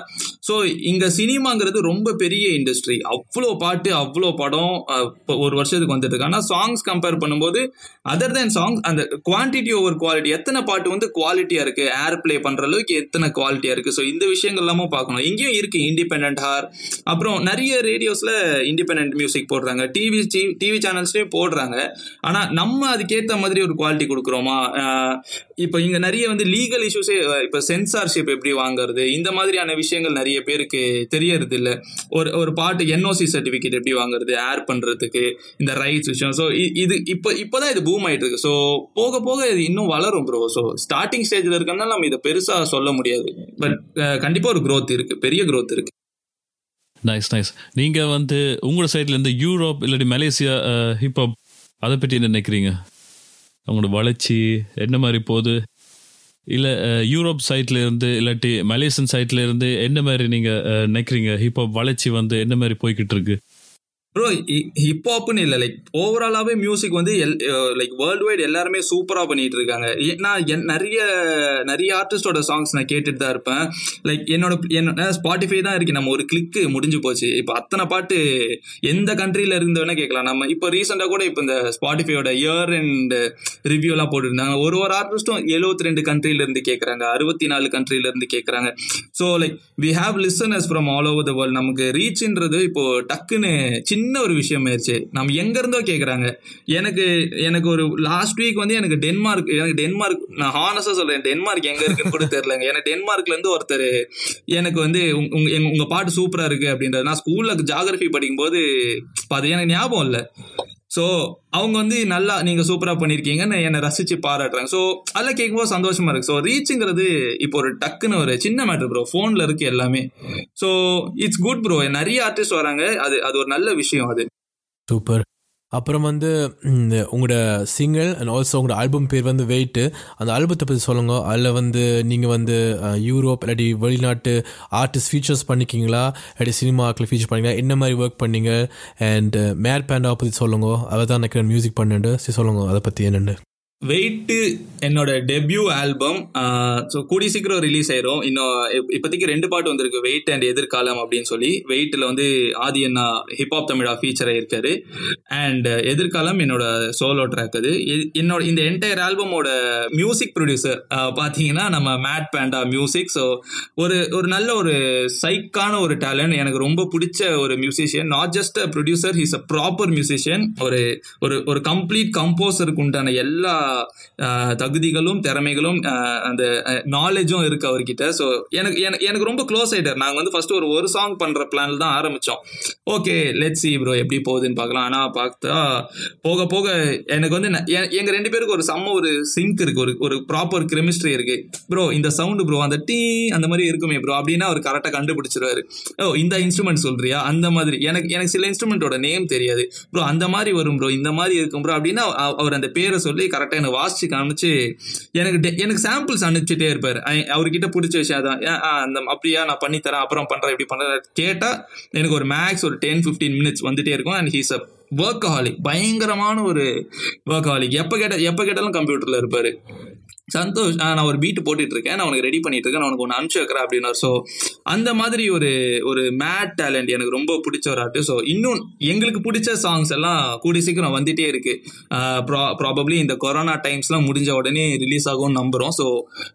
ஸோ இங்க சினிமாங்கிறது ரொம்ப பெரிய இண்டஸ்ட்ரி அவ்வளோ பாட்டு அவ்வளோ படம் ஒரு வருஷத்துக்கு வந்துட்டு இருக்கு ஆனால் சாங்ஸ் கம்பேர் பண்ணும்போது அதர் தேன் சாங்ஸ் அந்த குவான்டிட்டி ஓவர் குவாலிட்டி எத்தனை பாட்டு வந்து குவாலிட்டியா இருக்கு? ஏர் பிளே பண்ற அளவுக்கு எத்தனை குவாலிட்டியா இருக்கு? ஸோ இந்த விஷயங்கள் எல்லாமும் பார்க்கணும். இங்கேயும் இருக்கு இண்டிபெண்ட் ஹார் அப்புறம் நிறைய ரேடியோஸ்ல இண்டிபெண்ட் மியூசிக் போடுறாங்க. டிவி டிவி சேனல்ஸ்லயும் போடுறாங்க. ஆனா நம்ம அதுக்கேற்ற மாதிரி ஒரு குவாலிட்டி கொடுக்குறோமா? இப்போ இங்க நிறைய வந்து லீகல் இஷ்யூஸே இப்போ சென்சார்ஷிப் எப்படி வாங்குறது? இந்த மாதிரியான விஷயங்கள் நிறைய பேருக்கு தெரியறது இல்லை ஒரு ஒரு பாட்டு என்ஓசி சர்டிபிகேட் எப்படி வாங்குறது? ஏர் பண்றதுக்கு இந்த ரைட்ஸ் விஷயம். ஸோ இது இப்போ இப்போதான் இது பூம் ஆயிட்டு இருக்கு. ஸோ போக போக இது இன்னும் வளரும் ப்ரோ ஸோ ஸ்டார்டிங் ஸ்டேஜ்ல இருக்கனால நம்ம இதை பெருசா சொல்ல முடியாது. பட் கண்டிப்பா ஒரு க்ரோத் இருக்கு. பெரிய க்ரோத் இருக்கு. நைஸ் நைஸ் நீங்க வந்து உங்களோட சைட்ல இருந்து யூரோப் இல்லாட்டி மலேசியா ஹிப்ஹாப் அதை பற்றி என்ன நினைக்கிறீங்க? அவங்களோட வளர்ச்சி என்ன மாதிரி போகுது? இல்லை யூரோப் சைட்ல இருந்து இல்லாட்டி மலேசியன் சைட்ல இருந்து என்ன மாதிரி நீங்க uh, நினைக்கிறீங்க? ஹிப்ஹாப் வளர்ச்சி வந்து என்ன மாதிரி போய்கிட்டு இருக்கு? ப்ரோ ஹிப்ஹாப்னு இல்லை லைக் ஓவராலாகவே மியூசிக் வந்து எல் லைக் வேர்ல்டு வைட் எல்லாருமே சூப்பராக பண்ணிட்டு இருக்காங்க. நான் நிறைய நிறைய ஆர்டிஸ்டோட சாங்ஸ் நான் கேட்டுட்டு தான் இருப்பேன். லைக் என்னோட என்னோட ஸ்பாட்டிஃபை தான் இருக்கு. நம்ம ஒரு கிளிக்கு முடிஞ்சு போச்சு. இப்போ அத்தனை பாட்டு எந்த கண்ட்ரியில் இருந்தவனே கேட்கலாம். நம்ம இப்போ ரீசெண்டாக கூட இப்போ இந்த ஸ்பாட்டிஃபையோட இயர் அண்ட் ரிவ்யூலாம் போட்டுருந்தாங்க. ஒரு ஒரு ஆர்டிஸ்ட்டும் எழுபத்தி ரெண்டு கண்ட்ரிலேருந்து கேட்குறாங்க அறுபத்தி நாலு கண்ட்ரிலேருந்து கேட்குறாங்க so like we have listeners from all over the world நமக்கு ரீச்ன்றது இப்போ டக்குன்னு சின்ன ஒரு விஷயம் ஆயிடுச்சு. நம்ம எங்க இருந்தோ கேக்குறாங்க. எனக்கு எனக்கு ஒரு லாஸ்ட் வீக் வந்து எனக்கு டென்மார்க் எனக்கு டென்மார்க் நான் ஹானஸா சொல்றேன். டென்மார்க் எங்க இருக்குன்னு கூட தெரிலங்க எனக்கு டென்மார்க்ல இருந்து ஒருத்தர் எனக்கு வந்து உங்க உங்க பாட்டு சூப்பரா இருக்கு அப்படின்றது நான் ஸ்கூல்ல ஜாகிரபி படிக்கும் போது அது எனக்கு ஞாபகம் இல்லை. ஸோ அவங்க வந்து நல்லா நீங்கள் சூப்பராக பண்ணியிருக்கீங்கன்னு என்னை ரசித்து பாராட்டுறாங்க ஸோ அதெல்லாம் கேட்கும்போது சந்தோஷமாக இருக்குது ஸோ ரீச்சுங்கிறது இப்போ ஒரு டக்குன்னு ஒரு சின்ன மேட்ரு ப்ரோ ஃபோனில் இருக்குது எல்லாமே. ஸோ இட்ஸ் குட் ப்ரோ நிறைய ஆர்டிஸ்ட் வராங்க. அது அது ஒரு நல்ல விஷயம் அது. சூப்பர் அப்புறம் வந்து உங்களோட சிங்கிள் அண்ட் ஆல்சோ உங்களோட ஆல்பம் பேர் வந்து வெயிட்டு அந்த ஆல்பத்தை பற்றி சொல்லுங்க. அதில் வந்து நீங்கள் வந்து யூரோப் இல்லாட்டி வெளிநாட்டு ஆர்டிஸ்ட் ஃபீச்சர்ஸ் பண்ணிக்கிங்களா இல்லாட்டி சினிமாக்கில் ஃபீச்சர் பண்ணிங்களா என்ன மாதிரி ஒர்க் பண்ணீங்க? அண்ட் மேட் பேண்டாவை பற்றி சொல்லுங்க. அதை தான் எனக்கு மியூசிக் பண்ணுண்டு சரி சொல்லுங்க. அதை பற்றி என்னென்னு. வெயிட்டு என்னோட டெபியூ ஆல்பம் ஸோ கூடி சீக்கிரம் ரிலீஸ் ஆயிரும். இன்னும் இப்போதைக்கு ரெண்டு பாட்டு வந்திருக்கு. வெயிட் அண்ட் எதிர்காலம் அப்படின்னு சொல்லி. வெயிட்டில் வந்து ஆதி அண்ணா ஹிப்ஹாப் தமிழா ஃபீச்சர் ஆயிருக்காரு. அண்ட் எதிர்காலம் என்னோட சோலோ ட்ராக் அது. என்னோட இந்த என்டையர் ஆல்பமோட மியூசிக் ப்ரொடியூசர் பார்த்தீங்கன்னா நம்ம மேட் பேண்டா மியூசிக் ஸோ ஒரு ஒரு நல்ல ஒரு சைக்கான ஒரு டேலண்ட் எனக்கு ரொம்ப பிடிச்ச ஒரு musician not just a producer he's a proper musician ஒரு ஒரு ஒரு கம்ப்ளீட் கம்போசருக்கு உண்டான எல்லா தகுதிகளும் திறமைகளும் அந்த நாலேஜும் இருக்கு அவர்கிட்ட. ஸோ எனக்கு எனக்கு எனக்கு ரொம்ப க்ளோஸ் ஆயிட்டார். நாங்கள் வந்து ஃபர்ஸ்ட் ஒரு ஒரு சாங் பண்ற பிளான்ல தான் ஆரம்பிச்சோம். ஓகே லெட் சி ப்ரோ எப்படி போகுதுன்னு பார்க்கலாம். ஆனால் பார்த்தா போக போக எனக்கு வந்து எங்க ரெண்டு பேருக்கு ஒரு செம்ம ஒரு சிங்க் இருக்கு. ஒரு ஒரு ப்ராப்பர் கெமிஸ்ட்ரி இருக்கு. ப்ரோ இந்த சவுண்டு ப்ரோ அந்த டீ அந்த மாதிரி இருக்குமே ப்ரோ அப்படின்னா அவர் கரெக்டாக கண்டுபிடிச்சிருவாரு. ஓ இந்த இன்ஸ்ட்ருமெண்ட் சொல்றியா? அந்த மாதிரி. எனக்கு எனக்கு சில இன்ஸ்ட்ருமெண்ட்டோட நேம் தெரியாது. ப்ரோ அந்த மாதிரி வரும் ப்ரோ இந்த மாதிரி இருக்கும் ப்ரோ அப்படின்னா அவர் அந்த பேரை சொல்லி கரெக்டாக எனக்கு வாசிச்சு காமிச்சு எனக்கு எனக்கு சாம்பிள்ஸ் அனுப்பிச்சிட்டே இருப்பார். அவர்கிட்ட பிடிச்ச விஷயம் அதான். அந்த அப்படியா நான் பண்ணித்தரேன் அப்புறம் பண்றேன் எப்படி பண்றேன். கேட்டா எனக்கு ஒரு மேக்ஸ் ஒரு டென் ஃபிஃப்டீன் மினிட்ஸ் வந்துட்டே இருக்கும். And he's a workaholic பயங்கரமான ஒரு ஒர்க் ஹாலிக் எப்போ கேட்ட எப்போ கேட்டாலும் கம்ப்யூட்டர்ல இருப்பாரு. சந்தோஷ் நான் ஒரு பீட்டு போட்டுட்டு இருக்கேன் நான் உனக்கு ரெடி பண்ணிட்டு இருக்கேன் நான் உனக்கு ஒன்று அனுப்பிச்சு வைக்கிறேன் அப்படின்னா ஸோ அந்த மாதிரி ஒரு ஒரு மேட் டேலண்ட் எனக்கு ரொம்ப பிடிச்ச ஒரு ஆர்ட்டு ஸோ இன்னும் எங்களுக்கு பிடிச்ச சாங்ஸ் எல்லாம் கூடி சீக்கிரம் வந்துட்டே இருக்கு. ப்ராபப்ளி இந்த கொரோனா டைம்ஸ்லாம் முடிஞ்ச உடனே ரிலீஸ் ஆகும்னு நம்புகிறோம் ஸோ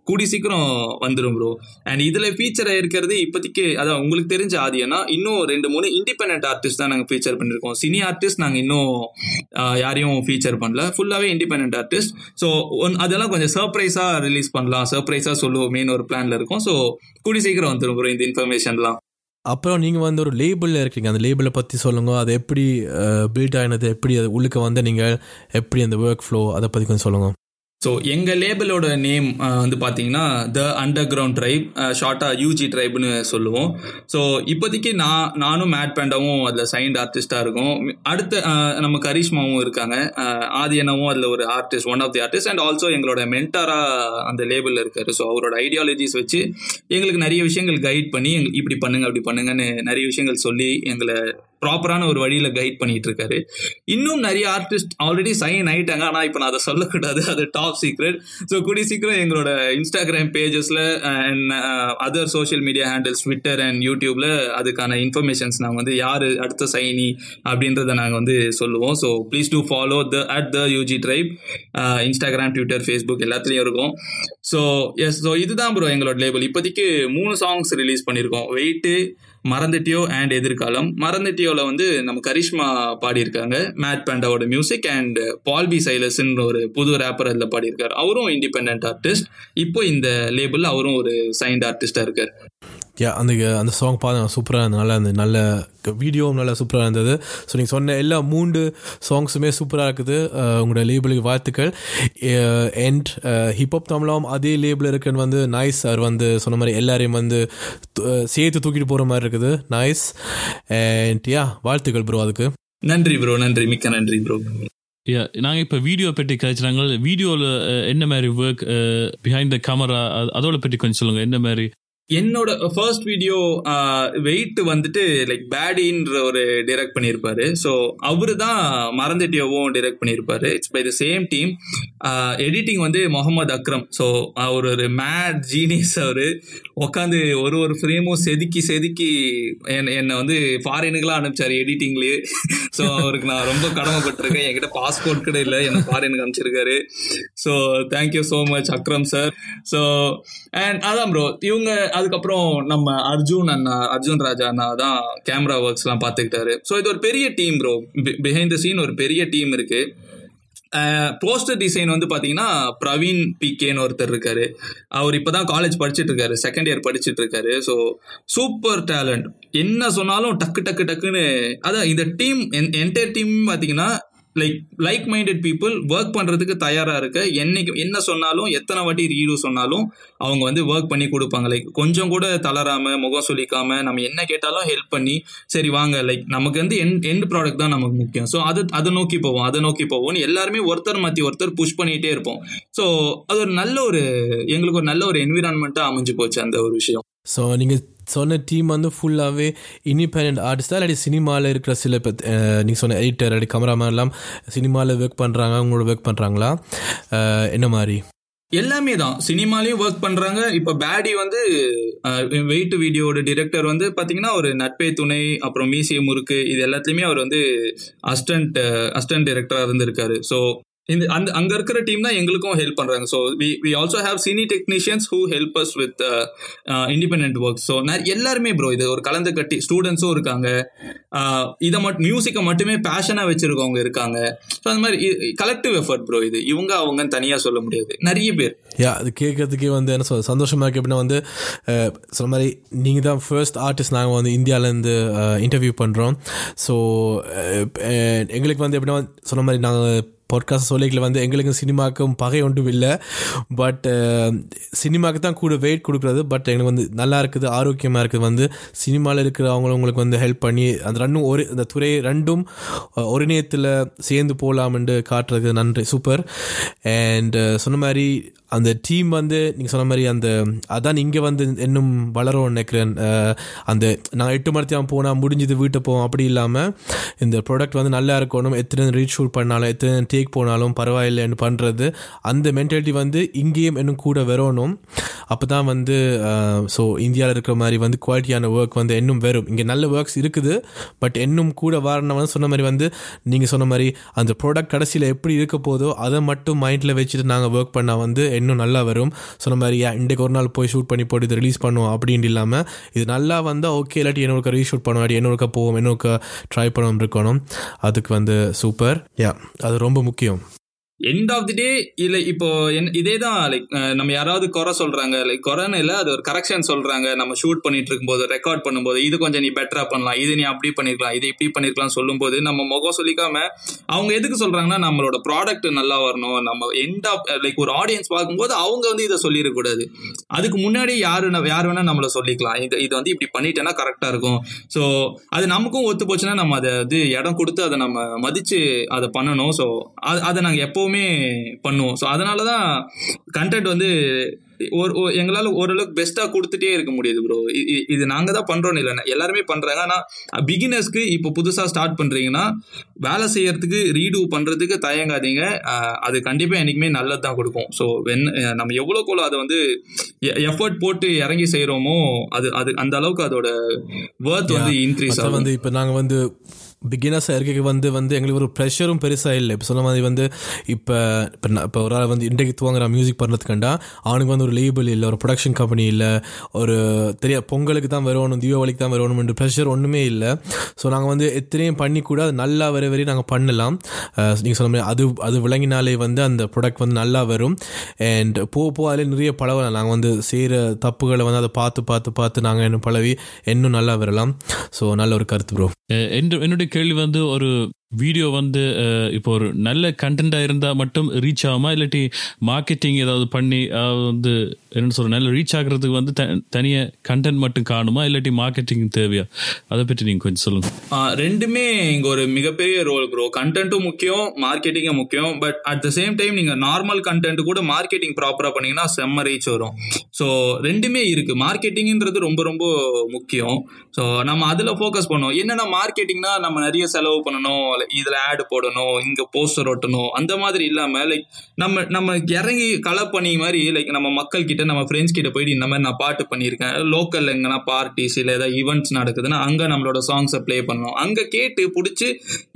கூடி சீக்கிரம் வந்துடும் ப்ரோ அண்ட் இதில் ஃபீச்சர் இருக்கிறது இப்போதைக்கு அதான் உங்களுக்கு தெரிஞ்ச ஆதியனா இன்னும் ரெண்டு மூணு இண்டிபெண்ட் ஆர்டிஸ்ட் தான் நாங்கள் ஃபீச்சர் பண்ணியிருக்கோம் சினி ஆர்டிஸ்ட் நாங்கள் இன்னும் யாரையும் ஃபீச்சர் பண்ணல. ஃபுல்லாகவே இண்டிபெண்ட் ஆர்டிஸ்ட் ஸோ அதெல்லாம் கொஞ்சம் சர்ப்ரைஸ் சர்ப்ரைஸாக ரிலீஸ் பண்ணலாம். சர்ப்ரைஸாக சொல்லுவோமேனு ஒரு பிளான்ல இருக்கும். ஸோ கூடி சீக்கிரம் வந்துடும் ப்ரோ இந்த இன்ஃபர்மேஷன்லாம் அப்புறம் நீங்கள் வந்து ஒரு லேபிளில் இருக்கீங்க. அந்த லேபிளை பற்றி சொல்லுங்க. அது எப்படி பில்ட் ஆகினது எப்படி அது உள்ளுக்கு வந்து நீங்கள் எப்படி அந்த ஒர்க் ஃப்ளோ அதை பற்றி கொஞ்சம் சொல்லுங்கள் ஸோ எங்கள் லேபிளோட நேம் வந்து பார்த்தீங்கன்னா த அண்டர் கிரவுண்ட் ட்ரைப் ஷார்ட்டாக யூஜி ட்ரைப்னு சொல்லுவோம். ஸோ இப்போதைக்கு நான் நானும் மேட் பேண்டாவும் அதில் சைன்ட் ஆர்டிஸ்டாக இருக்கும். அடுத்த நம்ம கரிஷ்மாவும் இருக்காங்க. ஆதியனவும் அதில் ஒரு artist one of the artist and also எங்களோட மென்டாராக அந்த லேபிளில் இருக்காரு. ஸோ அவரோட ஐடியாலஜிஸ் வச்சு எங்களுக்கு நிறைய விஷயங்கள் கைட் பண்ணி இப்படி பண்ணுங்க அப்படி பண்ணுங்கன்னு நிறைய விஷயங்கள் சொல்லி எங்களை ப்ராப்பரான ஒரு வழியில் கைட் பண்ணிட்டு இருக்காரு இன்னும் நிறைய ஆர்டிஸ்ட் ஆல்ரெடி சைன் ஆயிட்டாங்க. ஆனால் இப்போ நான் அதை சொல்லக்கூடாது. அது டாப் சீக்ரெட் ஸோ கூடி சீக்கிரம் எங்களோட Instagram பேஜஸில் and other social media handles Twitter and யூடியூப்ல அதுக்கான இன்ஃபர்மேஷன்ஸ் நாங்கள் வந்து யார் அடுத்த சைனி அப்படின்றத நாங்கள் வந்து சொல்லுவோம். So please do follow the at the UG tribe Instagram Twitter Facebook எல்லாத்துலேயும் இருக்கும். ஸோ எஸ் ஸோ இதுதான் ப்ரோ எங்களோட லேபிள் இப்போதைக்கு மூணு சாங்ஸ் ரிலீஸ் பண்ணியிருக்கோம். வெயிட்டு மறந்துட்டியோ அண்ட் எதிர்காலம். மறந்துட்டியோல வந்து நம்ம கரிஷ்மா பாடியிருக்காங்க மேட் பேண்டாவோட மியூசிக் அண்ட் பால்பி சைலஸ்ன்னு ஒரு புது ரேப்பர் அதில் பாடியிருக்காரு. அவரும் இண்டிபெண்ட் ஆர்டிஸ்ட் இப்போ இந்த லேபிள் அவரும் ஒரு சைன்ட் ஆர்டிஸ்டா இருக்கார். அந்த அந்த சாங் பார்த்து சூப்பராக இருந்தது. நல்லா இருந்தது. நல்ல வீடியோவும் நல்லா சூப்பராக இருந்தது. ஸோ நீங்கள் சொன்ன எல்லா மூன்று சாங்ஸுமே சூப்பராக இருக்குது. உங்களோட லேபிளுக்கு வாழ்த்துக்கள். அண்ட் ஹிப்ஹாப் தமிழாவும் அதே லேபிள் இருக்குன்னு வந்து நைஸ் அவர் வந்து சொன்ன மாதிரி எல்லாரையும் வந்து சேர்த்து தூக்கிட்டு போகிற மாதிரி இருக்குது. நைஸ் அண்ட் யா வாழ்த்துக்கள் ப்ரோ அதுக்கு. நன்றி ப்ரோ நன்றி. மிக்க நன்றி ப்ரோ நாங்கள் இப்போ வீடியோ பற்றி கழிச்சுறாங்க வீடியோவில் என்ன மாதிரி ஒர்க் பிஹைண்ட் த கேமரா அதோட பற்றி கொஞ்சம் சொல்லுங்கள் என்ன மாதிரி என்னோட ஃபர்ஸ்ட் வீடியோ வெயிட் வந்துட்டு லைக் பேடின்ற ஒரு டிரெக்ட் பண்ணியிருப்பாரு ஸோ அவரு தான் மறந்துட்டியோவும் டிரெக்ட் பண்ணியிருப்பாரு it's by the same team editing வந்து முகமது அக்ரம். ஸோ அவர் ஒரு மேட் ஜீனியஸ் அவர். உட்காந்து ஒரு ஒரு ஃப்ரேமும் செதுக்கி செதுக்கி என்னை வந்து ஃபாரினுக்கெலாம் அனுப்பிச்சார் எடிட்டிங்லேயே ஸோ அவருக்கு நான் ரொம்ப கடமைப்பட்டிருக்கேன். என்கிட்ட பாஸ்போர்ட் கூட இல்லை. என்னை ஃபாரினுக்கு அனுப்பிச்சிருக்காரு. So thank you so much Akram sir so and அதான் ப்ரோ இவங்க அதுக்கப்புறம் நம்ம அர்ஜுன் அண்ணா அர்ஜுன் ராஜா அண்ணா தான் கேமரா ஒர்க்ஸ்லாம் பார்த்துக்கிட்டாரு. ஸோ இது ஒரு பெரிய team bro behind the scene ஒரு பெரிய டீம் இருக்குது போஸ்டர் டிசைன் வந்து பார்த்தீங்கன்னா பிரவீன் பிகேன்னு ஒருத்தர் இருக்காரு. அவர் இப்போதான் காலேஜ் படிச்சுட்டு இருக்காரு செகண்ட் இயர் படிச்சுட்டு இருக்காரு ஸோ சூப்பர் டேலண்ட் என்ன சொன்னாலும் டக்கு டக்கு டக்குன்னு அதான் இந்த டீம் என்டையர் டீம் பார்த்தீங்கன்னா like like minded people work பண்ணுறதுக்கு தயாராக இருக்க என்னைக்கு என்ன சொன்னாலும் எத்தனை வாட்டி ரீடு சொன்னாலும் அவங்க வந்து ஒர்க் பண்ணி கொடுப்பாங்க. லைக் கொஞ்சம் கூட தளராமல் முகம் சொல்லிக்காமல் நம்ம என்ன கேட்டாலும் ஹெல்ப் பண்ணி சரி வாங்க லைக் நமக்கு வந்து எண்ட் எண்ட் ப்ராடக்ட் தான் நமக்கு முக்கியம். ஸோ அது அதை நோக்கி போவோம் அதை நோக்கி போவோம்னு எல்லாருமே ஒருத்தர் மாற்றி ஒருத்தர் புஷ் பண்ணிகிட்டே இருப்போம். ஸோ அது ஒரு நல்ல ஒரு எங்களுக்கு ஒரு நல்ல ஒரு என்விரான்மெண்ட்டாக அமைஞ்சு போச்சு அந்த ஒரு விஷயம். ஸோ நீங்கள் சொன்ன டீம் வந்து ஃபுல்லாகவே இண்டிபெண்ட் ஆர்டிஸ்டாக இல்லாட்டி சினிமாவில் இருக்கிற சில இப்போ நீங்கள் சொன்ன எடிட்டர் அடி கேமராமேன் எல்லாம் சினிமாவில் ஒர்க் பண்ணுறாங்க அவங்களோட ஒர்க் பண்ணுறாங்களா என்ன மாதிரி? எல்லாமே தான். சினிமாலையும் ஒர்க் பண்றாங்க. இப்ப பேடி வந்து வெயிட் வீடியோட டிரெக்டர் வந்து பாத்தீங்கன்னா ஒரு நட்பே துணை அப்புறம் மீசிய முறுக்கு இது எல்லாத்துலயுமே அவர் வந்து அஸ்டன்ட் அஸ்டன்ட் டிரெக்டரா இருந்திருக்காரு. ஸோ இந்த அந்த அங்க இருக்கிற டீம் தான் எங்களுக்கும் ஹெல்ப் பண்றாங்க. So we we also have cine technicians who help us with independent work so எல்லாருமே ப்ரோ இது ஒரு கலந்து கட்டி ஸ்டூடெண்ட்ஸும் இருக்காங்க. இதை மட்டும் மியூசிக்கை மட்டுமே பேஷனா வச்சிருக்கவங்க இருக்காங்க. ஸோ அந்த மாதிரி கலெக்டிவ் எஃபர்ட் ப்ரோ இது. இவங்க அவங்க தனியா சொல்ல முடியாது. நிறைய பேர். யா அது கேட்கறதுக்கே வந்து என்ன சொல் சந்தோஷமா இருக்கு. எப்படின்னா வந்து uh, சொன்ன மாதிரி நீங்கள் தான் ஃபர்ஸ்ட் ஆர்டிஸ்ட் நாங்கள் வந்து இந்தியாவிலேருந்து இன்டர்வியூ uh, பண்ணுறோம் ஸோ uh, எங்களுக்கு வந்து எப்படின்னா சொன்ன மாதிரி நாங்கள் பாட்காஸ்ட் சொல்லிக்கல வந்து எங்களுக்கு சினிமாவுக்கும் பகை ஒன்றும் இல்லை. பட் சினிமாவுக்கு தான் கூட வெயிட் கொடுக்குறது. பட் எங்களுக்கு வந்து நல்லா இருக்குது ஆரோக்கியமாக இருக்குது. வந்து சினிமாவில் இருக்கிறவங்களும் உங்களுக்கு வந்து ஹெல்ப் பண்ணி அந்த ரெண்டும் ஒரு அந்த துறை ரெண்டும் ஒருநேயத்தில் சேர்ந்து போகலாம்னு காட்டுறதுக்கு நன்றி. சூப்பர் அண்ட் சொன்ன மாதிரி அந்த டீம் வந்து நீங்கள் சொன்ன மாதிரி அந்த அதான் இங்கே வந்து இன்னும் வளரும் நினைக்கிறேன். அந்த நான் எட்டு மணித்தான் போனால் முடிஞ்சது வீட்டை போவோம். அப்படி இல்லாமல் இந்த ப்ராடக்ட் வந்து நல்லா இருக்கணும். எத்தனை ரீச் ஷூட் பண்ணாலும் எத்தனை டேக் போனாலும் பரவாயில்லைன்னு பண்ணுறது அந்த மென்டாலிட்டி வந்து இங்கேயும் இன்னும் கூட வரணும். அப்போ தான் வந்து ஸோ இந்தியாவில் இருக்கிற மாதிரி வந்து குவாலிட்டியான ஒர்க் வந்து இன்னும் வரும். இங்கே நல்ல ஒர்க்ஸ் இருக்குது. பட் இன்னும் கூட வரணும். வந்து சொன்ன மாதிரி வந்து நீங்கள் சொன்ன மாதிரி அந்த ப்ராடக்ட் கடைசியில் எப்படி இருக்க போதோ அதை மட்டும் மைண்டில் வச்சுட்டு நாங்கள் ஒர்க் பண்ணால் வந்து இன்னும் நல்லா வரும். சொன்ன மாதிரி இன்றைக்கு ஒரு நாள் போய் ஷூட் பண்ணி போட்டு இது ரிலீஸ் பண்ணுவோம் அப்படின்னு இல்லாமல் இது நல்லா வந்தால் ஓகே இல்லாட்டி என்னோட ரீஷூட் பண்ணுவோம் என்ன என்னோட போவோம் என்னோட ட்ரை பண்ணவும் இருக்கணும். அதுக்கு வந்து சூப்பர் யா அது ரொம்ப முக்கியம். எண்ட் ஆஃப் தி டே இல்ல இப்போ இதே தான் லைக் நம்ம யாராவது குறை சொல்றாங்க லைக் குறைன்னு இல்ல அது ஒரு கரெக்ஷன் சொல்றாங்க நம்ம ஷூட் பண்ணிட்டு இருக்கும்போது ரெக்கார்ட் பண்ணும்போது இது கொஞ்சம் நீ பெட்டரா பண்ணலாம் இது நீ அப்படி பண்ணிருக்கலாம் இது இப்படி பண்ணிருக்கலாம் சொல்லும்போது நம்ம முகம் சொல்லிக்காம அவங்க எதுக்கு சொல்றாங்கன்னா நம்மளோட ப்ராடக்ட் நல்லா வரணும் நம்ம எண்ட் ஆஃப் லைக் ஒரு ஆடியன்ஸ் பார்க்கும்போது அவங்க வந்து இதை சொல்லிடக்கூடாது. அதுக்கு முன்னாடி யாரு யார் வேணா நம்மள சொல்லிக்கலாம். இது இது வந்து இப்படி பண்ணிட்டேன்னா கரெக்டா இருக்கும். ஸோ அது நமக்கும் ஒத்து போச்சுன்னா நம்ம அதை வந்து இடம் கொடுத்து அதை நம்ம மதிச்சு அதை பண்ணணும். ஸோ அதை நாங்கள் எப்போ எப்போவுமே பண்ணுவோம். ஸோ அதனால தான் கண்டென்ட் வந்து ஒரு எங்களால் ஓரளவுக்கு பெஸ்ட்டாக கொடுத்துட்டே இருக்க முடியுது ப்ரோ இது நாங்கள் தான் பண்ணுறோன்னு இல்லை எல்லாருமே பண்ணுறாங்க ஆனால் பிகினர்ஸ்க்கு இப்போ புதுசாக ஸ்டார்ட் பண்ணுறீங்கன்னா வேலை செய்யறதுக்கு ரீடூ பண்ணுறதுக்கு தயங்காதீங்க. அது கண்டிப்பாக என்றைக்குமே நல்லது தான் கொடுக்கும். ஸோ வென் நம்ம எவ்வளோக்குள்ள அதை வந்து எஃபர்ட் போட்டு இறங்கி செய்கிறோமோ அது அது அந்த அளவுக்கு அதோட வேர்த் வந்து இன்க்ரீஸ் ஆகும். வந்து இப்போ நாங்கள் வந்து பிகினர்ஸாக இருக்க வந்து வந்து எங்களுக்கு ஒரு ப்ரெஷரும் பெருசாக இல்லை. இப்போ சொன்ன மாதிரி வந்து இப்போ இப்போ இப்போ ஒரு ஆள் வந்து இன்றைக்கு துவங்குற மியூசிக் பண்ணுறதுக்கண்டா அவனுக்கு வந்து ஒரு லேபிள் இல்லை ஒரு ப்ரொடக்ஷன் கம்பெனி இல்லை ஒரு தெரிய பொங்கலுக்கு தான் வரணும் தீபாவளிக்கு தான் வரணும்ன்ற ப்ரெஷர் ஒன்றுமே இல்லை. ஸோ நாங்கள் வந்து எத்தனையும் பண்ணி கூட அது நல்லா வர வரையும் நாங்கள் பண்ணலாம். நீங்கள் சொன்ன மாதிரி அது அது விளங்கினாலே வந்து அந்த ப்ராடக்ட் வந்து நல்லா வரும். அண்ட் போக போக அதில் நிறைய பழகலாம் நாங்கள் வந்து செய்கிற தப்புகளை வந்து அதை பார்த்து பார்த்து பார்த்து நாங்கள் இன்னும் பழவி இன்னும் நல்லா வரலாம். ஸோ நல்ல ஒரு கருத்து ப்ரோ என்னுடைய கேள்வி வந்து ஒரு வீடியோ வந்து இப்போ ஒரு நல்ல கண்டென்ட்டாக இருந்தால் மட்டும் ரீச் ஆகுமா? இல்லாட்டி மார்க்கெட்டிங் ஏதாவது பண்ணி வந்து என்ன சொல்ற நல்ல ரீச் ஆகிறதுக்கு வந்து தனியாக கண்டென்ட் மட்டும் காணுமா? இல்லாட்டி மார்க்கெட்டிங் தேவையா? அதை பற்றி நீங்கள் கொஞ்சம் சொல்லுங்கள் ரெண்டுமே இங்கே ஒரு மிகப்பெரிய ரோல் ப்ரோ கண்டென்ட்டும் முக்கியம் மார்க்கெட்டிங்கும் முக்கியம். But at the same time நீங்கள் நார்மல் கண்டென்ட் கூட மார்க்கெட்டிங் ப்ராப்பராக பண்ணீங்கன்னா செம்ம ரீச் வரும். ஸோ ரெண்டுமே இருக்குது மார்க்கெட்டிங்கிறது ரொம்ப ரொம்ப முக்கியம். ஸோ நம்ம அதில் ஃபோக்கஸ் பண்ணோம் என்னென்னா மார்க்கெட்டிங்னா நம்ம நிறைய செலவு பண்ணணும். இதுல ஆடு போடணும் இங்க போஸ்டர் ஒட்டணும். அந்த மாதிரி இல்லாம லைக் நம்ம நம்ம இறங்கி கலர் பண்ணி மாதிரி லைக் நம்ம மக்கள் கிட்ட நம்ம ஃப்ரெண்ட்ஸ் கிட்ட போயிட்டு இந்த மாதிரி நான் பாட்டு பண்ணியிருக்கேன். லோக்கல்ல எங்கன்னா பார்ட்டிஸ் இல்லை ஏதாவது ஈவெண்ட்ஸ் நடக்குதுன்னா அங்க நம்மளோட சாங்ஸை ப்ளே பண்ணணும். அங்க கேட்டு பிடிச்சி